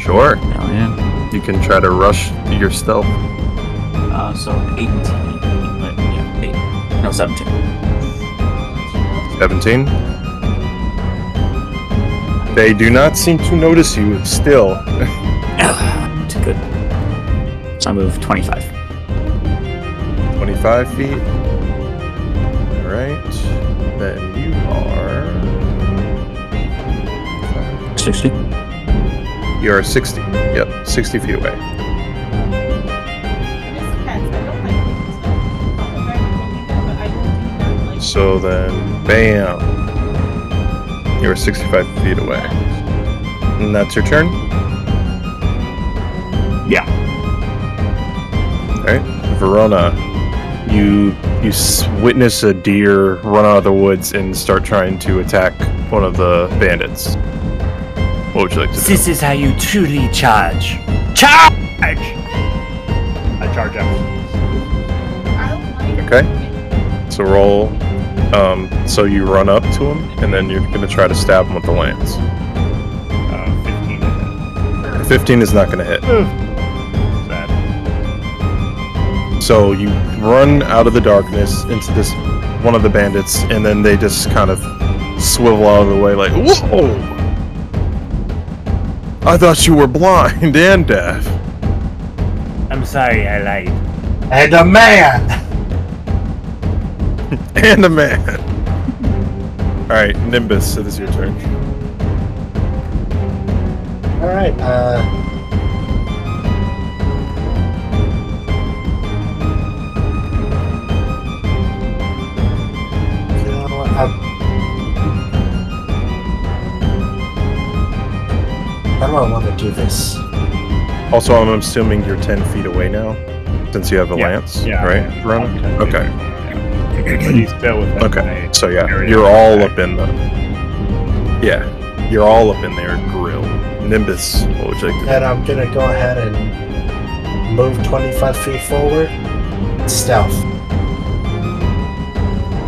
Sure. Hell yeah. You can try to rush your stealth. Uh, so 18. But, yeah, 8. No, 17. 17. They do not seem to notice you still. Too good. So I move 25. 25 feet. Alright. Then you are. 60. You are 60. Yep, 60 feet away. So then, bam. You are 65 feet away. And that's your turn? Yeah. Alright. Verrona, you you witness a deer run out of the woods and start trying to attack one of the bandits. What would you like to do? This is how you truly charge. Charge! I charge up. Okay. So roll. Um, so you run up to him, and then you're gonna try to stab him with the lance. 15 is not going to hit. Sad. So you run out of the darkness into this one of the bandits, and then they just kind of swivel out of the way, like, "Whoa! I thought you were blind and deaf." I'm sorry, I lied. And a man! And a man. All right, Nimbus, it is your turn. Alright, uh. You know what? I'm- How do I want to do this? Also, I'm assuming you're 10 feet away now, since you have a Yeah, lance, yeah, right? yeah. Veronica? I'm 10 feet Okay. But mm. he's still within Okay. my So yeah, you're all attack. up in the. Yeah, you're all up in their grill. Nimbus, what would you like to do? And I'm gonna go ahead and move 25 feet forward. Stealth.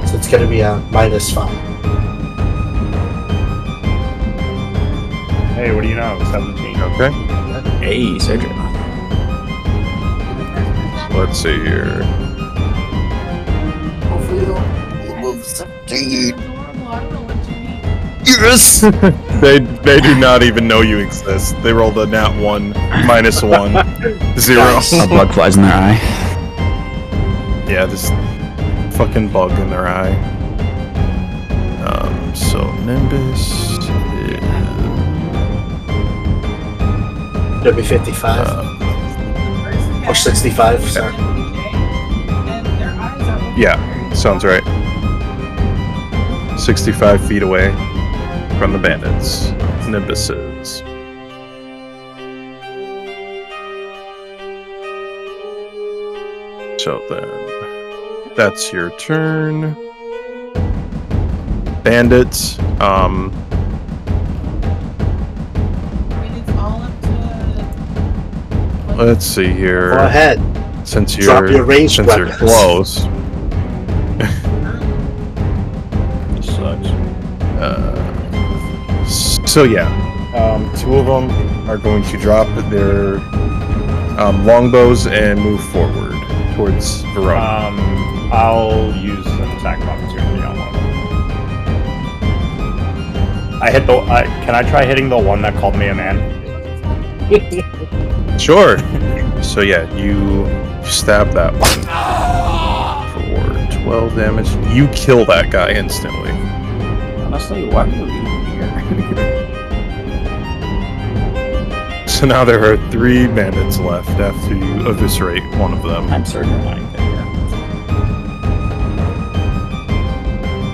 So it's gonna be a minus 5. Hey, what do you know? 17. Okay, Hey, Cedric. let's see here. Need. Yes! they they do not even know you exist. They rolled a nat one, minus one, zero. Nice. A bug flies in their eye. yeah, this fucking bug in their eye. Um, so Nimbus is, It'll be 55. uh, or 65, sorry. And their eyes are Yeah, sounds right. 65 feet away from the bandits. Nimbus is. So then, that's your turn. Bandits, um, I mean, it's all up to. let's see here. Go ahead. Since you're, Drop your ranged since you're close, so yeah, um, two of them are going to drop their um, longbows and move forward towards Verrona. Um, I'll use an attack of opportunity on one. I hit the. I can I try hitting the one that called me a man? sure. so yeah, you stab that one for twelve damage. You kill that guy instantly. Honestly, why are you even here? So now there are three bandits left after you eviscerate one of them. I'm certain I can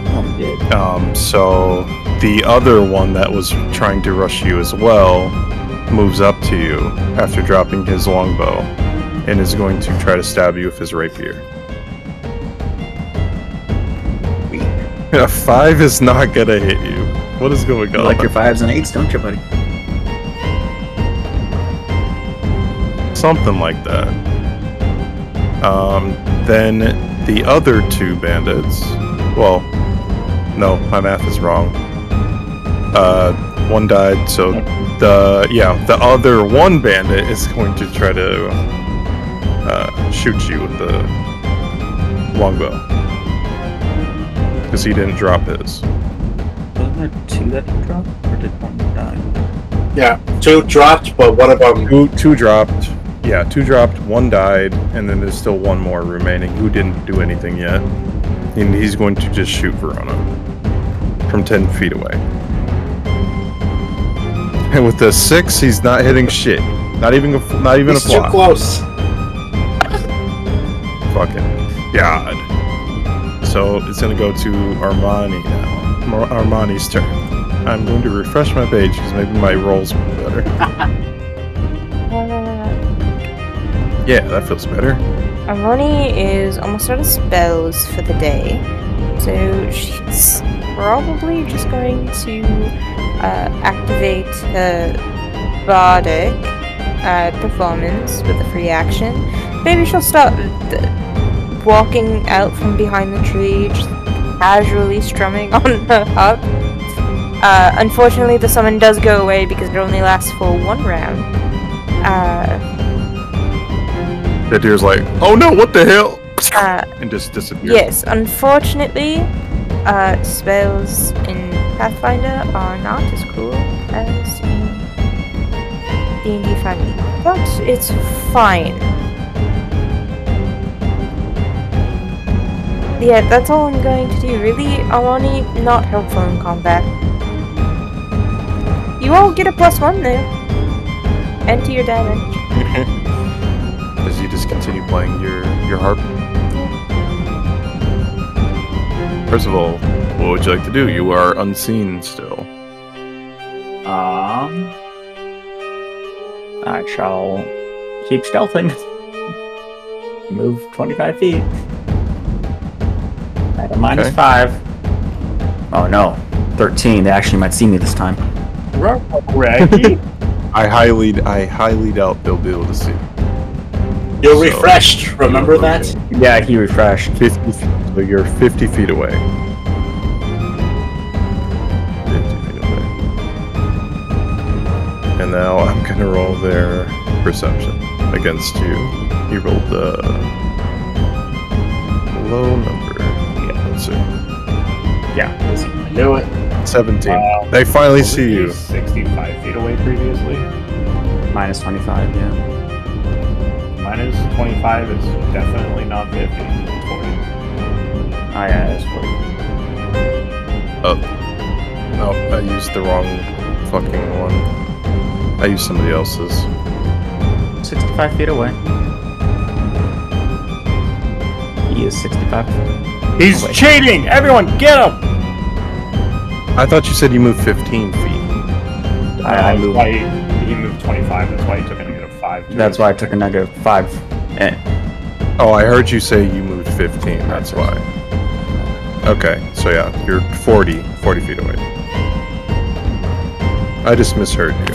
Oh, I'm dead. Um, so the other one that was trying to rush you as well moves up to you after dropping his longbow and is going to try to stab you with his rapier. A five is not gonna hit you. What is going You on? like your fives and eights, don't you, buddy? Something like that. Um, then the other two bandits. Well, no, my math is wrong. Uh, one died, so the yeah, the other one bandit is going to try to uh, shoot you with the longbow because he didn't drop his. Wasn't there two that you dropped, or did one die? Yeah, two dropped, but one of them. Two, two dropped. Yeah, two dropped. One died, and then there's still one more remaining who didn't do anything yet. And he's going to just shoot Verrona from ten feet away. And with the six, he's not hitting shit. Not even a, not even He's a too close. Fucking god. So it's gonna go to Armoni now. Armoni's turn. I'm going to refresh my page because maybe my rolls will be better. Yeah, that feels better. Armoni is almost out of spells for the day, so she's probably just going to uh, activate her bardic uh, performance with a free action. Maybe she'll start walking out from behind the tree, just casually strumming on her harp. Uh, unfortunately, the summon does go away because it only lasts for one round. Uh, The deer's like, oh no, what the hell? uh, And just disappears. yes, unfortunately, uh, spells in Pathfinder are not as cool as in D&D 5e, but it's fine. Yeah, that's all I'm going to do. Really, Alani, not helpful in combat. You all get a plus one though. And to your damage. playing your your harp. First of all, what would you like to do? You are unseen still. Um, I shall keep stealthing. Move 25 feet. At a minus Okay. 5. Oh no, 13. They actually might see me this time. Raggy? I highly I highly doubt they'll be able to see. You're So- refreshed. Remember that? Yeah, he refreshed. 50 feet. So you're 50 feet away. 50 feet away. And now I'm gonna roll their perception against you. He rolled a low number. Yeah, let's see. Yeah, we'll see. I knew it. 17. Wow. they finally see you. 65 feet away previously. Minus 25, yeah. Minus 25 is definitely not 50. Ah, it's 40. Oh yeah, that's 40. Oh. No, I used the wrong fucking one. I used somebody else's. 65 feet away. He is 65. He's Wait. cheating! Everyone, get him! I thought you said you moved 15 feet. I, I moved. why he, he moved 25. That's why he took a negative 5. to That's why I took a negative 5. Eh, Oh, I heard you say you moved 15. That's why. Okay, so yeah, you're 40, 40 feet away. I just misheard you.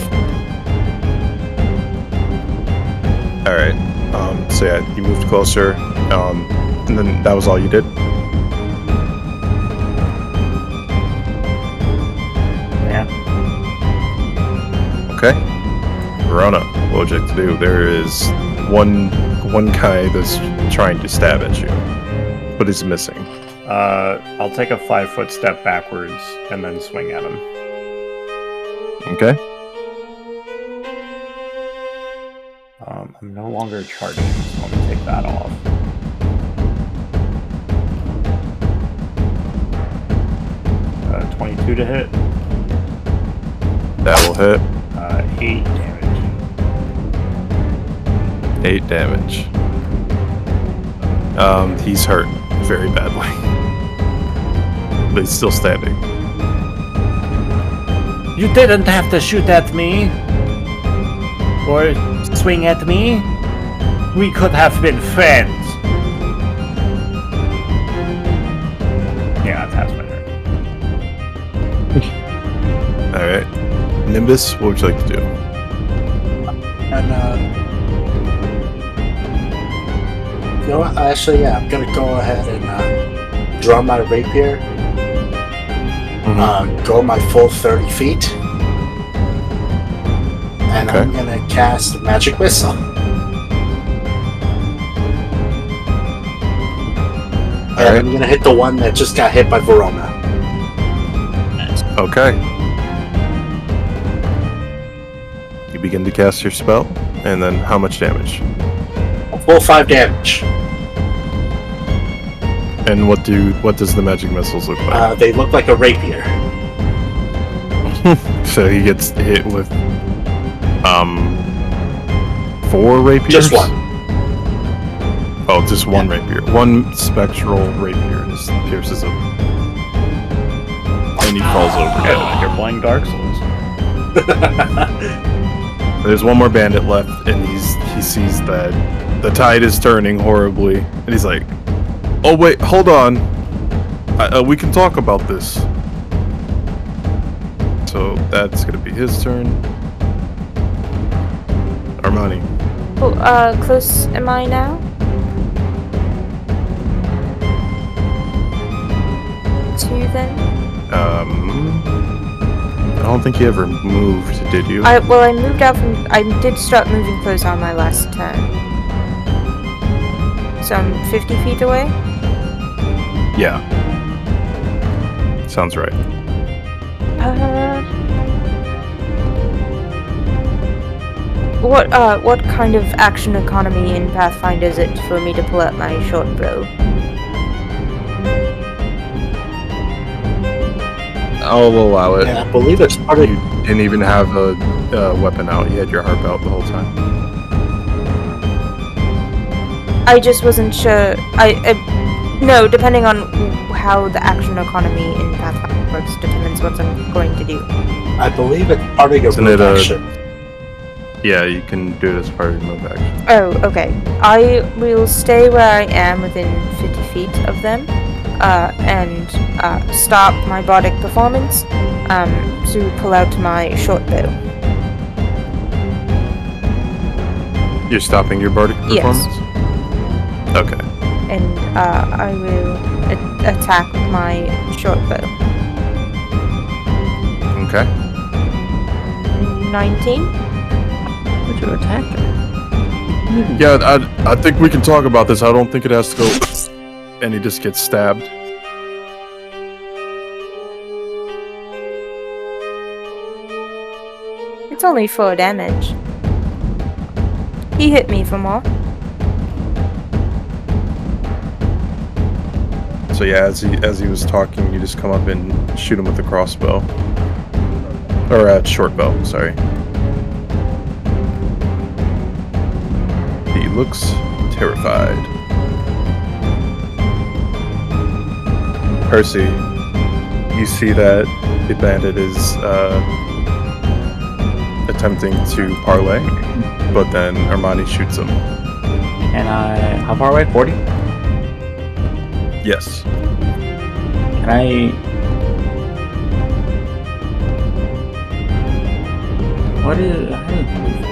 Alright, um, so yeah, you moved closer, um, and then that was all you did? yeah. Okay. Verrona, what would you like to do? There is one one guy that's trying to stab at you, but he's missing. Uh, I'll take a 5 foot step backwards and then swing at him. Okay? Um, I'm no longer charging, so let me take that off. Uh, 22 to hit, That will hit. uh, 8 damage. 8 damage. Um, he's hurt very badly. But he's still standing. You didn't have to shoot at me. Or swing at me. We could have been friends. Yeah, that's turn. Alright. Nimbus, what would you like to do? And uh, you know what? Actually, yeah, I'm gonna go ahead and uh, draw my rapier. Uh, go my full 30 feet. And I'm gonna cast magic missile. And Alright. I'm gonna hit the one that just got hit by Verrona. Okay. You begin to cast your spell, and then how much damage? A full five damage. And what do what does the magic missiles look like? Uh, they look like a rapier. so he gets hit with um four rapiers. Just one. Oh, just one rapier. One spectral rapier just pierces him, and he falls over Yeah, dead. like you're playing Dark Souls. There's one more bandit left, and he's he sees that the tide is turning horribly, and he's like, "Oh wait, hold on, I, uh, we can talk about this." So that's gonna be his turn. Armoni. Oh, uh, close am I now? Two then? Um, I don't think you ever moved, did you? I well, I moved out from. I did start moving closer on my last turn. So I'm 50 feet away. Yeah. Sounds right. Uh, what uh, what kind of action economy in Pathfinder is it for me to pull out my short bow? I'll allow it. Yeah, I believe it's part of You didn't even have a uh, weapon out. You had your harp out the whole time. I just wasn't sure. I uh, no, depending on how the action economy in Pathfinder works determines what I'm going to do. I believe it's part of your Isn't move it a- action. Yeah, you can do it as part of your move action. Oh, okay. I will stay where I am within 50 feet of them, uh, and uh, stop my bardic performance um, to pull out my short bow. You're stopping your bardic performance? Yes. performance? Okay. And uh, I will attack with my short bow. Okay. 19? Would you attack them? Yeah, I, I think we can talk about this. I don't think it has to go. And he just gets stabbed. It's only 4 damage. He hit me for more. So yeah, as he as he was talking, you just come up and shoot him with the crossbow, or uh, short bow. Sorry. He looks terrified. Percy, you see that the bandit is uh, attempting to parlay, but then Armoni shoots him. And I? How far away? Forty? Yes. Can I? What is? How do you move?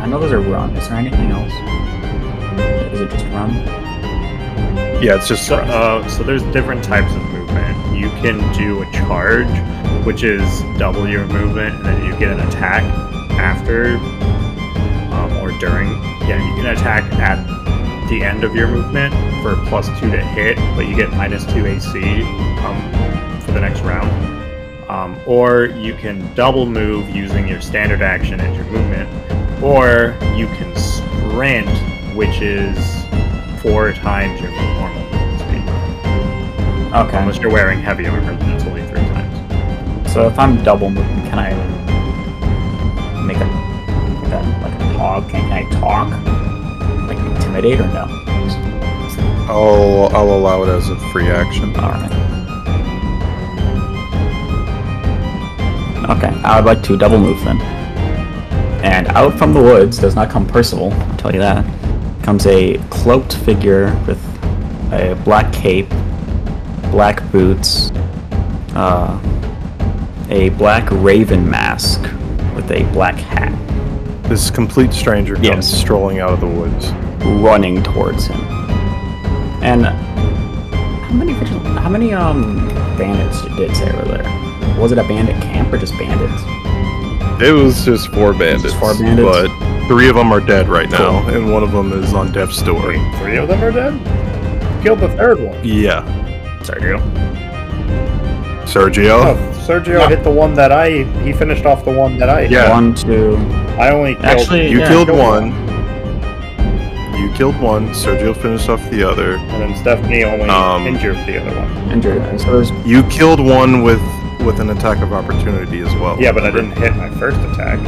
I know those are run. Is there anything else? Is it just run? Yeah, it's just So, uh, so there's different types of movement. You can do a charge, which is double your movement, and then you get an attack after um, or during. Yeah, you can attack at the end of your movement for plus two to hit, but you get minus two AC um, for the next round. Um, or you can double move using your standard action and your movement, or you can sprint, which is four times your normal speed. Okay. Unless you're wearing heavy armor, then it's only three times. So if I'm double moving, can I make a, make a like a talk? Can I talk? Like intimidate or no? I'll I'll allow it as a free action. All right. Okay, I would like to double move then. And out from the woods does not come Percival, I'll tell you that. Comes a cloaked figure with a black cape, black boots, uh, a black raven mask with a black hat, This complete stranger comes Yes. strolling out of the woods. running towards him. And how many how many um bandits did say were there? Was it a bandit camp or just bandits? It was just four bandits, four bandits? but three of them are dead right now, and one of them is on death's door. Wait, three of them are dead? Killed the third one. Yeah, Sergio. Sergio. Oh, Sergio hit the one that I. He finished off the one that I. Yeah. One, two. I only killed. Actually, you yeah, killed killed one. You killed one. Sergio finished off the other. and then Stephanie only Um, injured the other one. injured. So there's You killed one with with an attack of opportunity as well. Yeah, but I didn't hit my first attack.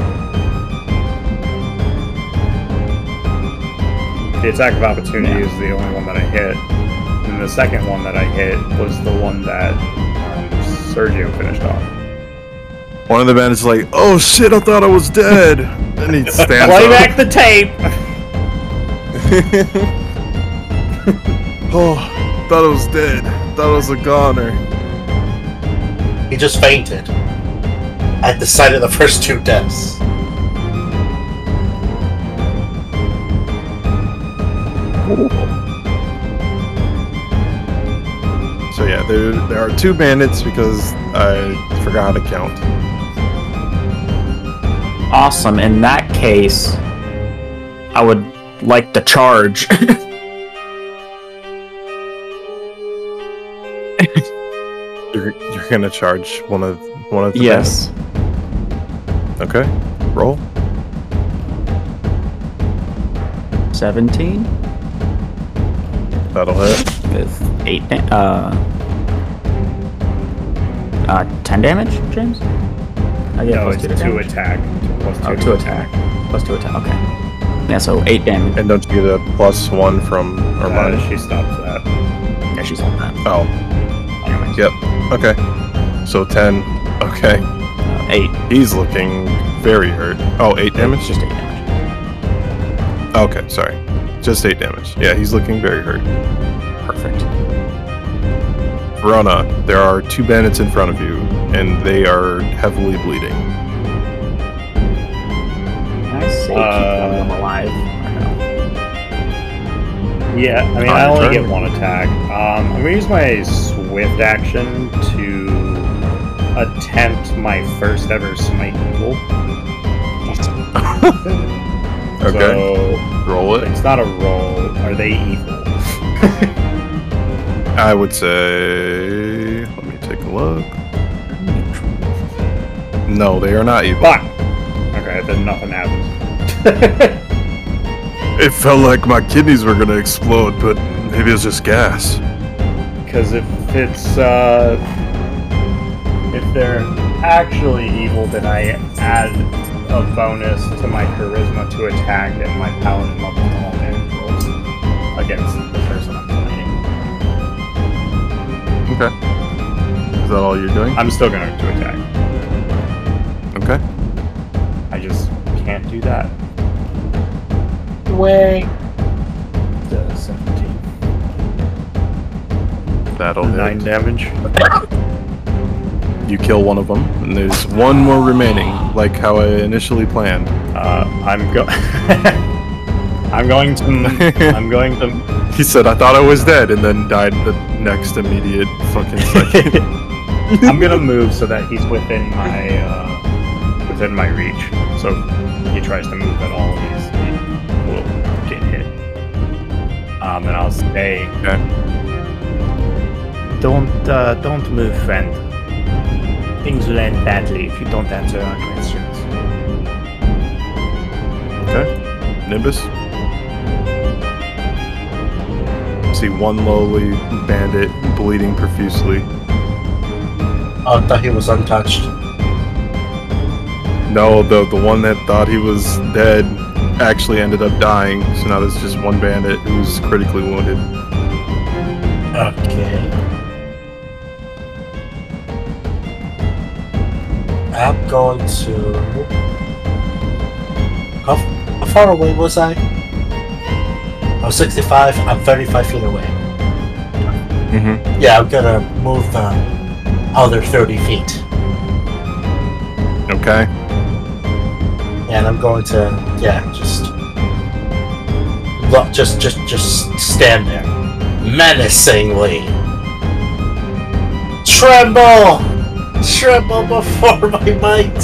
The attack of opportunity Yeah. is the only one that I hit. And the second one that I hit was the one that um, Sergio finished off. One of the bandits is like, "Oh shit! I thought I was dead." And he stands Play up. back the tape! oh, thought I was dead. Thought I was a goner. He just fainted at the sight of the first two deaths. So yeah, there there are two bandits because I forgot how to count. Awesome. In that case, I would like the charge. You're you're gonna charge one of one of the yes. bandits? Okay. Roll. 17 That'll hit. with 8 da- uh uh 10 damage, James? I get No, plus it's two two attack. Plus two Oh, to two attack. Plus 2 attack. Okay. Yeah, so 8 damage. And don't you get a plus one from Uh, Armoni? she stops that. Yeah, she's on that. oh, Anyways. Yep. okay. So ten. Okay. Uh, 8. He's looking very hurt. Oh, eight damage? Just 8 damage. Okay, sorry. Just eight damage. Yeah, he's looking very hurt. Perfect. Verrona, there are two bandits in front of you, and they are heavily bleeding. Can I say keep one of them alive? Yeah, I mean, I only get one attack. Um, I'm gonna use my swift action to attempt my first ever smite evil. Okay. So Roll it. it's not a roll. Are they evil? I would say. Let me take a look. No, they are not evil. Fuck. Okay, then nothing happens. It felt like my kidneys were gonna explode, but maybe it's just gas. Because if it's uh, if they're actually evil, then I add a bonus to my charisma to attack and my paladin level to all damage rolls against the person I'm fighting. Okay. Is that all you're doing? I'm still going to attack. Okay. I just can't do that. Way. The 17. That'll Nine hit. damage. You kill one of them, and there's one more remaining, like how I initially planned. Uh, I'm go. I'm going to. I'm going to. He said, "I thought I was dead," and then died the next immediate fucking second. I'm gonna move so that he's within my uh, within my reach. So he tries to move at all, he's he Um, and I'll say, okay. don't uh, don't move, friend. Things will end badly if you don't answer our questions. Okay. Nimbus. See one lowly bandit bleeding profusely. Oh, I thought he was untouched. No, the the one that thought he was dead actually ended up dying. So now there's just one bandit who's critically wounded. Okay. I'm going to. How, how far away was I? I'm 65. I'm 35 feet away. Mm-hmm. Yeah, I'm gonna move the other 30 feet. Okay. And I'm going to, yeah, just. Look, just, just, just stand there. Menacingly. Tremble! Tremble before my might!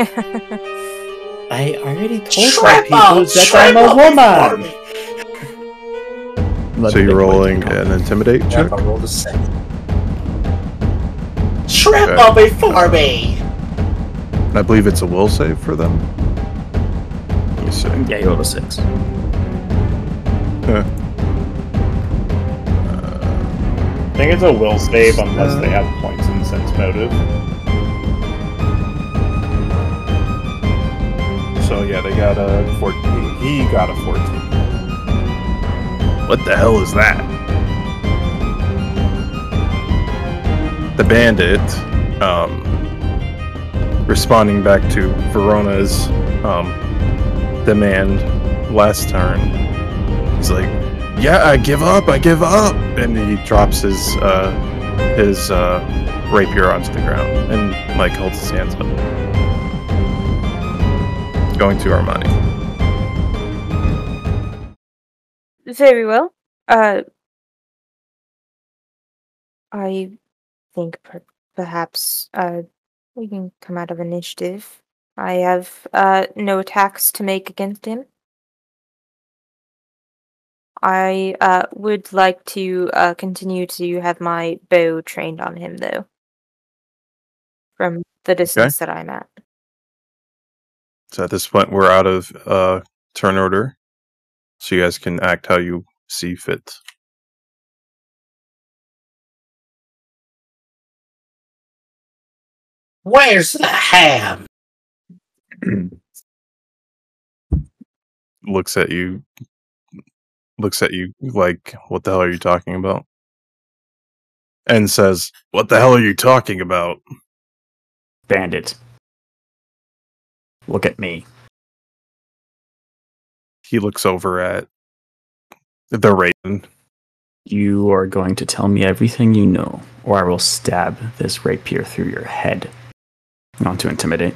I already told my people that I'm a woman. So you're rolling an intimidate Yeah, check. I rolled a six. up before me! I believe it's a will save for them. Let me see. Yeah, you rolled a 6. Huh. I think it's a will save unless they have points in sense motive. So yeah, they got a 14. He got a 14. What the hell is that? The bandit, um, responding back to Verrona's um, demand last turn, he's like, "Yeah, I give up. I give up," and he drops his uh, his uh, rapier onto the ground and like holds his hands up going to Armoni. Very well. Uh, I think per- perhaps uh, we can come out of initiative. I have uh, no attacks to make against him. I uh, would like to uh, continue to have my bow trained on him, though, from the distance that I'm at. So at this point, we're out of uh, turn order, so you guys can act how you see fit. Where's the ham? Looks at you, looks at you like, "What the hell are you talking about?" And says, "What the hell are you talking about?" Bandit. Look at me. He looks over at the Raven. You are going to tell me everything you know, or I will stab this rapier through your head. Not to intimidate.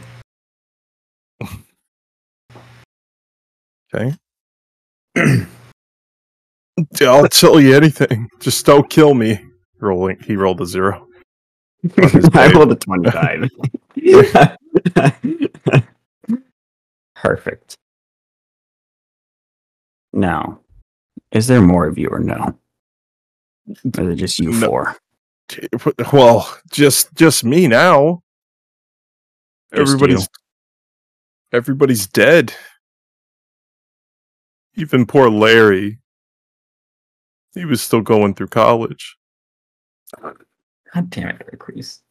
Okay. I'll tell you anything. Just don't kill me. Rolling. He rolled a zero. On his I blade. rolled a 25. Perfect. Now, is there more of you or no? Or is it just you No. four? Well, just just me now. Just everybody's you. everybody's dead. Even poor Larry. He was still going through college. God damn it, Recrease.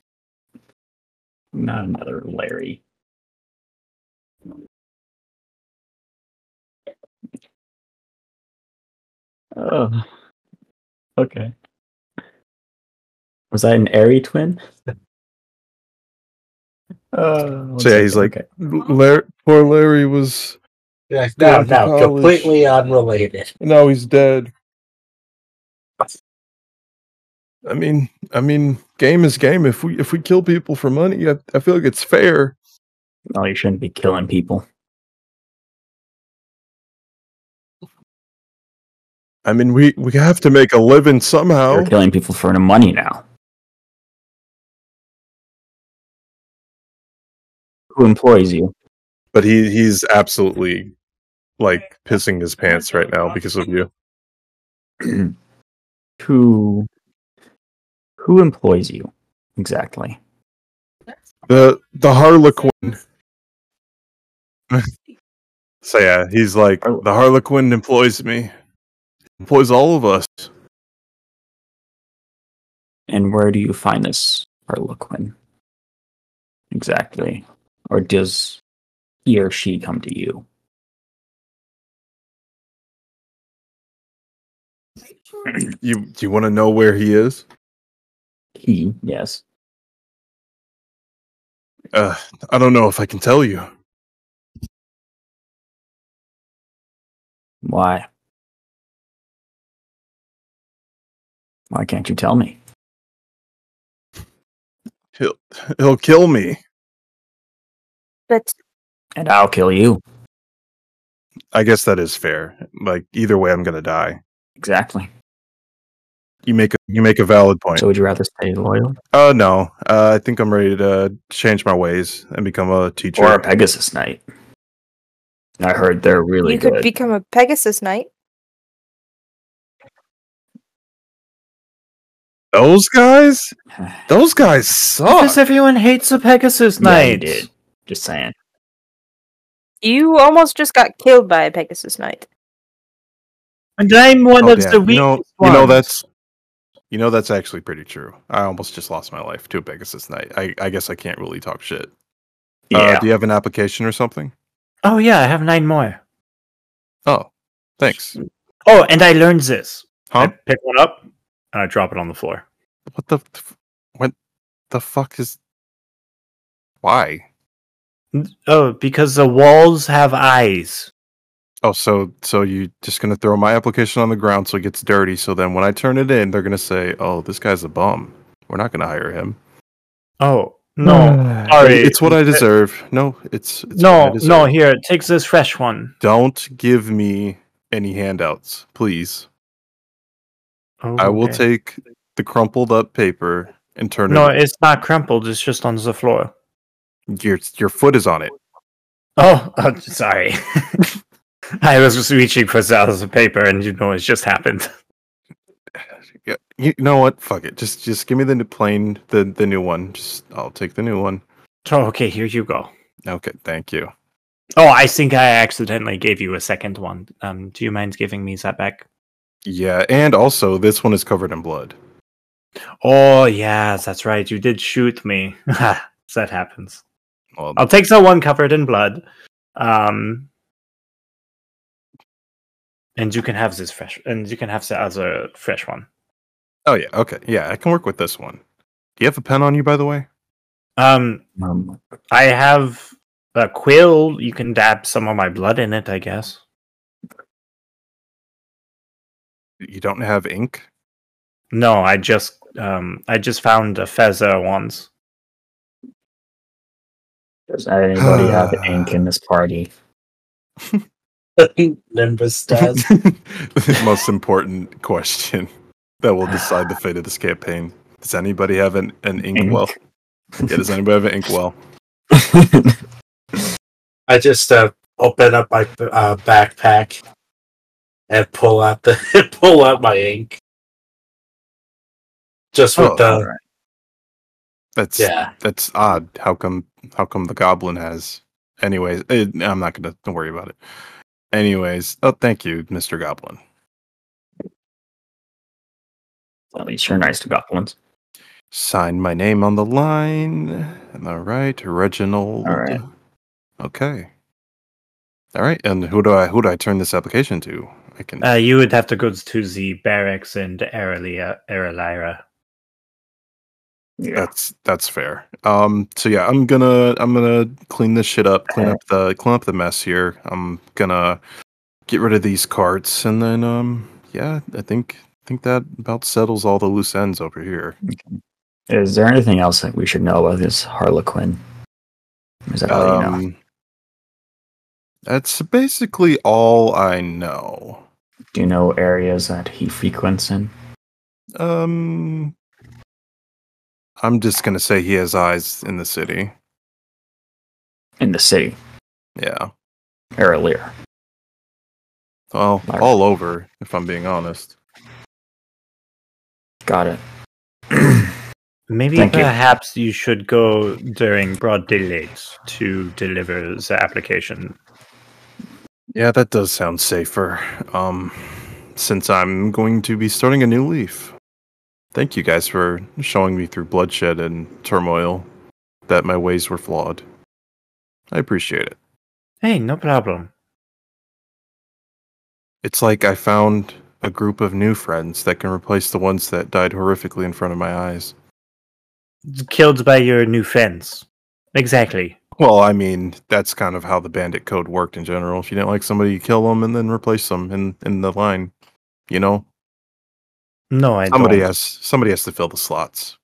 Not another Larry. Oh. Okay. Was that an airy twin? Uh, So yeah, he's like, okay. Larry, poor Larry was. Yeah, no, Going to no, completely unrelated. Now he's dead. I mean, I mean, game is game. If we if we kill people for money, I, I feel like it's fair. No, you shouldn't be killing people. I mean, we we have to make a living somehow. You're killing people for the money now. Who employs you? But he he's absolutely like pissing his pants right now because of you. who who employs you exactly? The the Harlequin. so yeah, he's like oh. the Harlequin employs me. Employs all of us. And where do you find this Harlequin? Exactly. Or does he or she come to you? You do you want to know where he is? He, yes. Uh, I don't know if I can tell you. Why? Why can't you tell me? He'll he'll kill me. But And I'll kill you. I guess that is fair. Like either way, I'm gonna die. Exactly. You make a you make a valid point. So would you rather stay loyal? Uh no. Uh, I think I'm ready to change my ways and become a teacher. Or a Pegasus Knight? I heard they're really you good. could become a Pegasus Knight. Those guys, those guys suck. Because everyone hates a Pegasus Yeah, Knight. did. Just saying. You almost just got killed by a Pegasus Knight. And I'm one Oh, of damn. the you weakest know, you know that's you know that's actually pretty true. I almost just lost my life to a Pegasus Knight. I, I guess I can't really talk shit. Yeah. Uh, do you have an application or something? Oh yeah, I have nine more. Oh, thanks. Oh, and I learned this. Huh? I pick one up and I drop it on the floor. What the f- what the fuck is? Why? Oh, because the walls have eyes. Oh, so so you're just gonna throw my application on the ground so it gets dirty. So then when I turn it in, they're gonna say, "Oh, this guy's a bum. We're not gonna hire him." Oh no, sorry. It's what I deserve. No, it's, it's what I no, no. deserve. Here, take this fresh one. Don't give me any handouts, please. I will Okay. take the crumpled up paper and turn No, it. No, it's not crumpled. It's just on the floor. Your your foot is on it. Oh, uh, sorry. I was just reaching for the other paper, and you know it just happened. Yeah, you know what? Fuck it. Just just give me the new plain the the new one. Just I'll take the new one. Oh, okay, here you go. Okay, thank you. Oh, I think I accidentally gave you a second one. Um, do you mind giving me that back? Yeah, and also this one is covered in blood. Oh, yeah, that's right. You did shoot me. that happens. Well, I'll take the one covered in blood. Um, and you can have this fresh, and you can have the other fresh one. oh yeah, okay, yeah, I can work with this one. Do you have a pen on you, by the way? Um, Um, I have a quill. You can dab some of my blood in it, I guess. You don't have ink. No, I just um I just found a feather once. Does anybody have ink in this party? Nimbus does. the most important question that will decide the fate of this campaign. Does anybody have an, an ink, Ink. well? Yeah, does anybody have an ink well? I just uh, open up my uh, backpack and pull out the pull out my ink. Just with Oh, the Alright. That's yeah. that's odd. How come how come the goblin has anyways, eh, I'm not gonna don't worry about it. Anyways, oh thank you, Mr. Goblin. At least you're nice to goblins. Sign my name on the line. Am I right? Reginald. All right. Okay. All right. And who do I who do I turn this application to? I can Uh, you would have to go to the barracks in Aralia, Airelyra. Yeah. That's that's fair. Um. So yeah, I'm gonna I'm gonna clean this shit up, clean up the clean up the mess here. I'm gonna get rid of these carts, and then um yeah, I think I think that about settles all the loose ends over here. Is there anything else that we should know about this Harlequin? Is that all you know? Um. That's basically all I know. Do you know areas that he frequents in? Um. I'm just gonna say he has eyes in the city. In the city, Yeah. Airelyra. Well, Alright. all over, if I'm being honest. Got it. Maybe Thank you. perhaps you. should go during broad daylight to deliver the application. Yeah, that does sound safer. Um, since I'm going to be starting a new leaf. Thank you guys for showing me through bloodshed and turmoil that my ways were flawed. I appreciate it. Hey, no problem. It's like I found a group of new friends that can replace the ones that died horrifically in front of my eyes. Killed by your new friends. Exactly. Well, I mean, that's kind of how the bandit code worked in general. If you didn't like somebody, you kill them and then replace them in, in the line. You know, No, I somebody don't. has somebody has to fill the slots.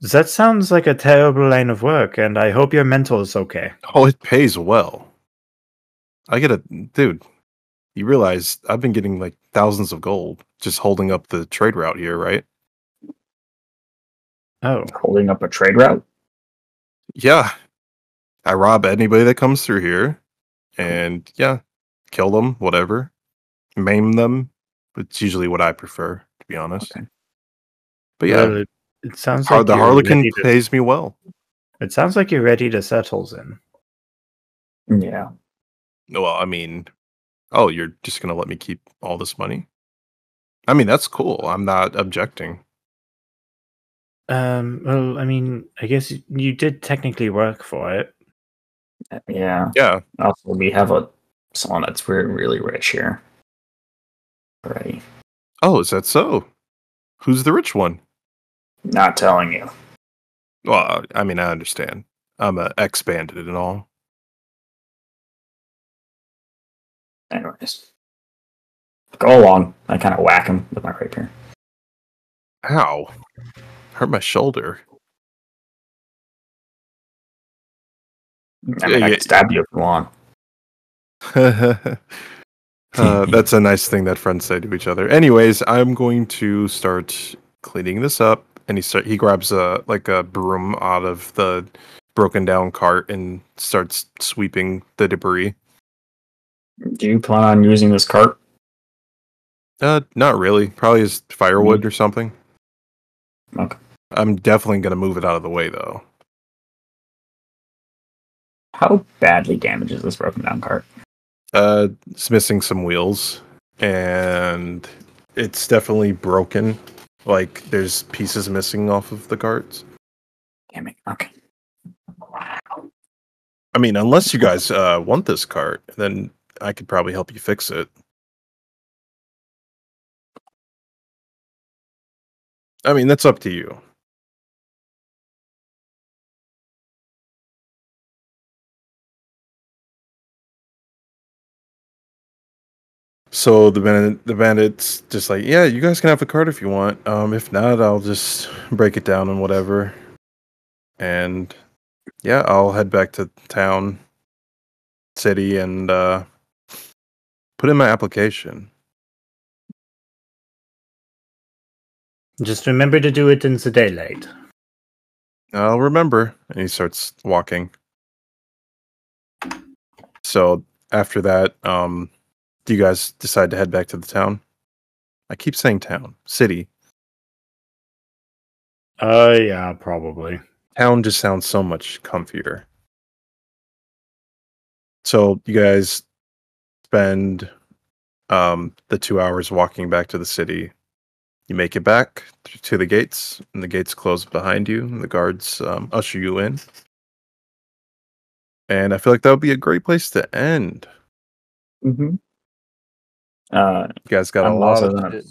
That sounds like a terrible line of work, and I hope your mental is okay. Oh, it pays well. I get a dude. You realize I've been getting like thousands of gold just holding up the trade route here, right? Oh, Holding up a trade route? Yeah. I rob anybody that comes through here and yeah, kill them, whatever. Maim them. It's usually what I prefer, to be honest. Okay. But yeah, well, it, it sounds like the Harlequin ready to- pays me well. It sounds like you're ready to settle then. Yeah. Well, I mean, oh, you're just gonna let me keep all this money? I mean, that's cool. I'm not objecting. Um, well, I mean, I guess you did technically work for it. Yeah. Yeah. Also, we have a someone that's really, really rich here. Already. Oh, is that so? Who's the rich one? Not telling you. Well, I mean, I understand. I'm a ex bandit and all. Anyways. Go along. I kind of whack him with my rapier. Ow. Hurt my shoulder. I mean, Yeah, I yeah. can stab you if you want. uh, that's a nice thing that friends say to each other. Anyways, I'm going to start cleaning this up, and he start he grabs a like a broom out of the broken down cart and starts sweeping the debris. Do you plan on using this cart? Uh, not really. Probably as firewood or something. Okay. I'm definitely gonna move it out of the way though. How badly damaged is this broken down cart? Uh, it's missing some wheels, and it's definitely broken. Like there's pieces missing off of the carts. Damn it. Okay. I mean, unless you guys uh, want this cart, then I could probably help you fix it. I mean, that's up to you. So the bandit, the bandits just like, yeah, you guys can have the cart if you want. Um, if not, I'll just break it down and whatever. And yeah, I'll head back to town, city, and uh, put in my application. Just remember to do it in the daylight. I'll remember. And he starts walking. So after that, um, do you guys decide to head back to the town? I keep saying town, city. Uh, yeah, probably. Town just sounds so much comfier. So you guys spend um, the two hours walking back to the city. You make it back to the gates, and the gates close behind you, and the guards um, usher you in. And I feel like that would be a great place to end. Mm-hmm. Uh, You guys got a lot of done.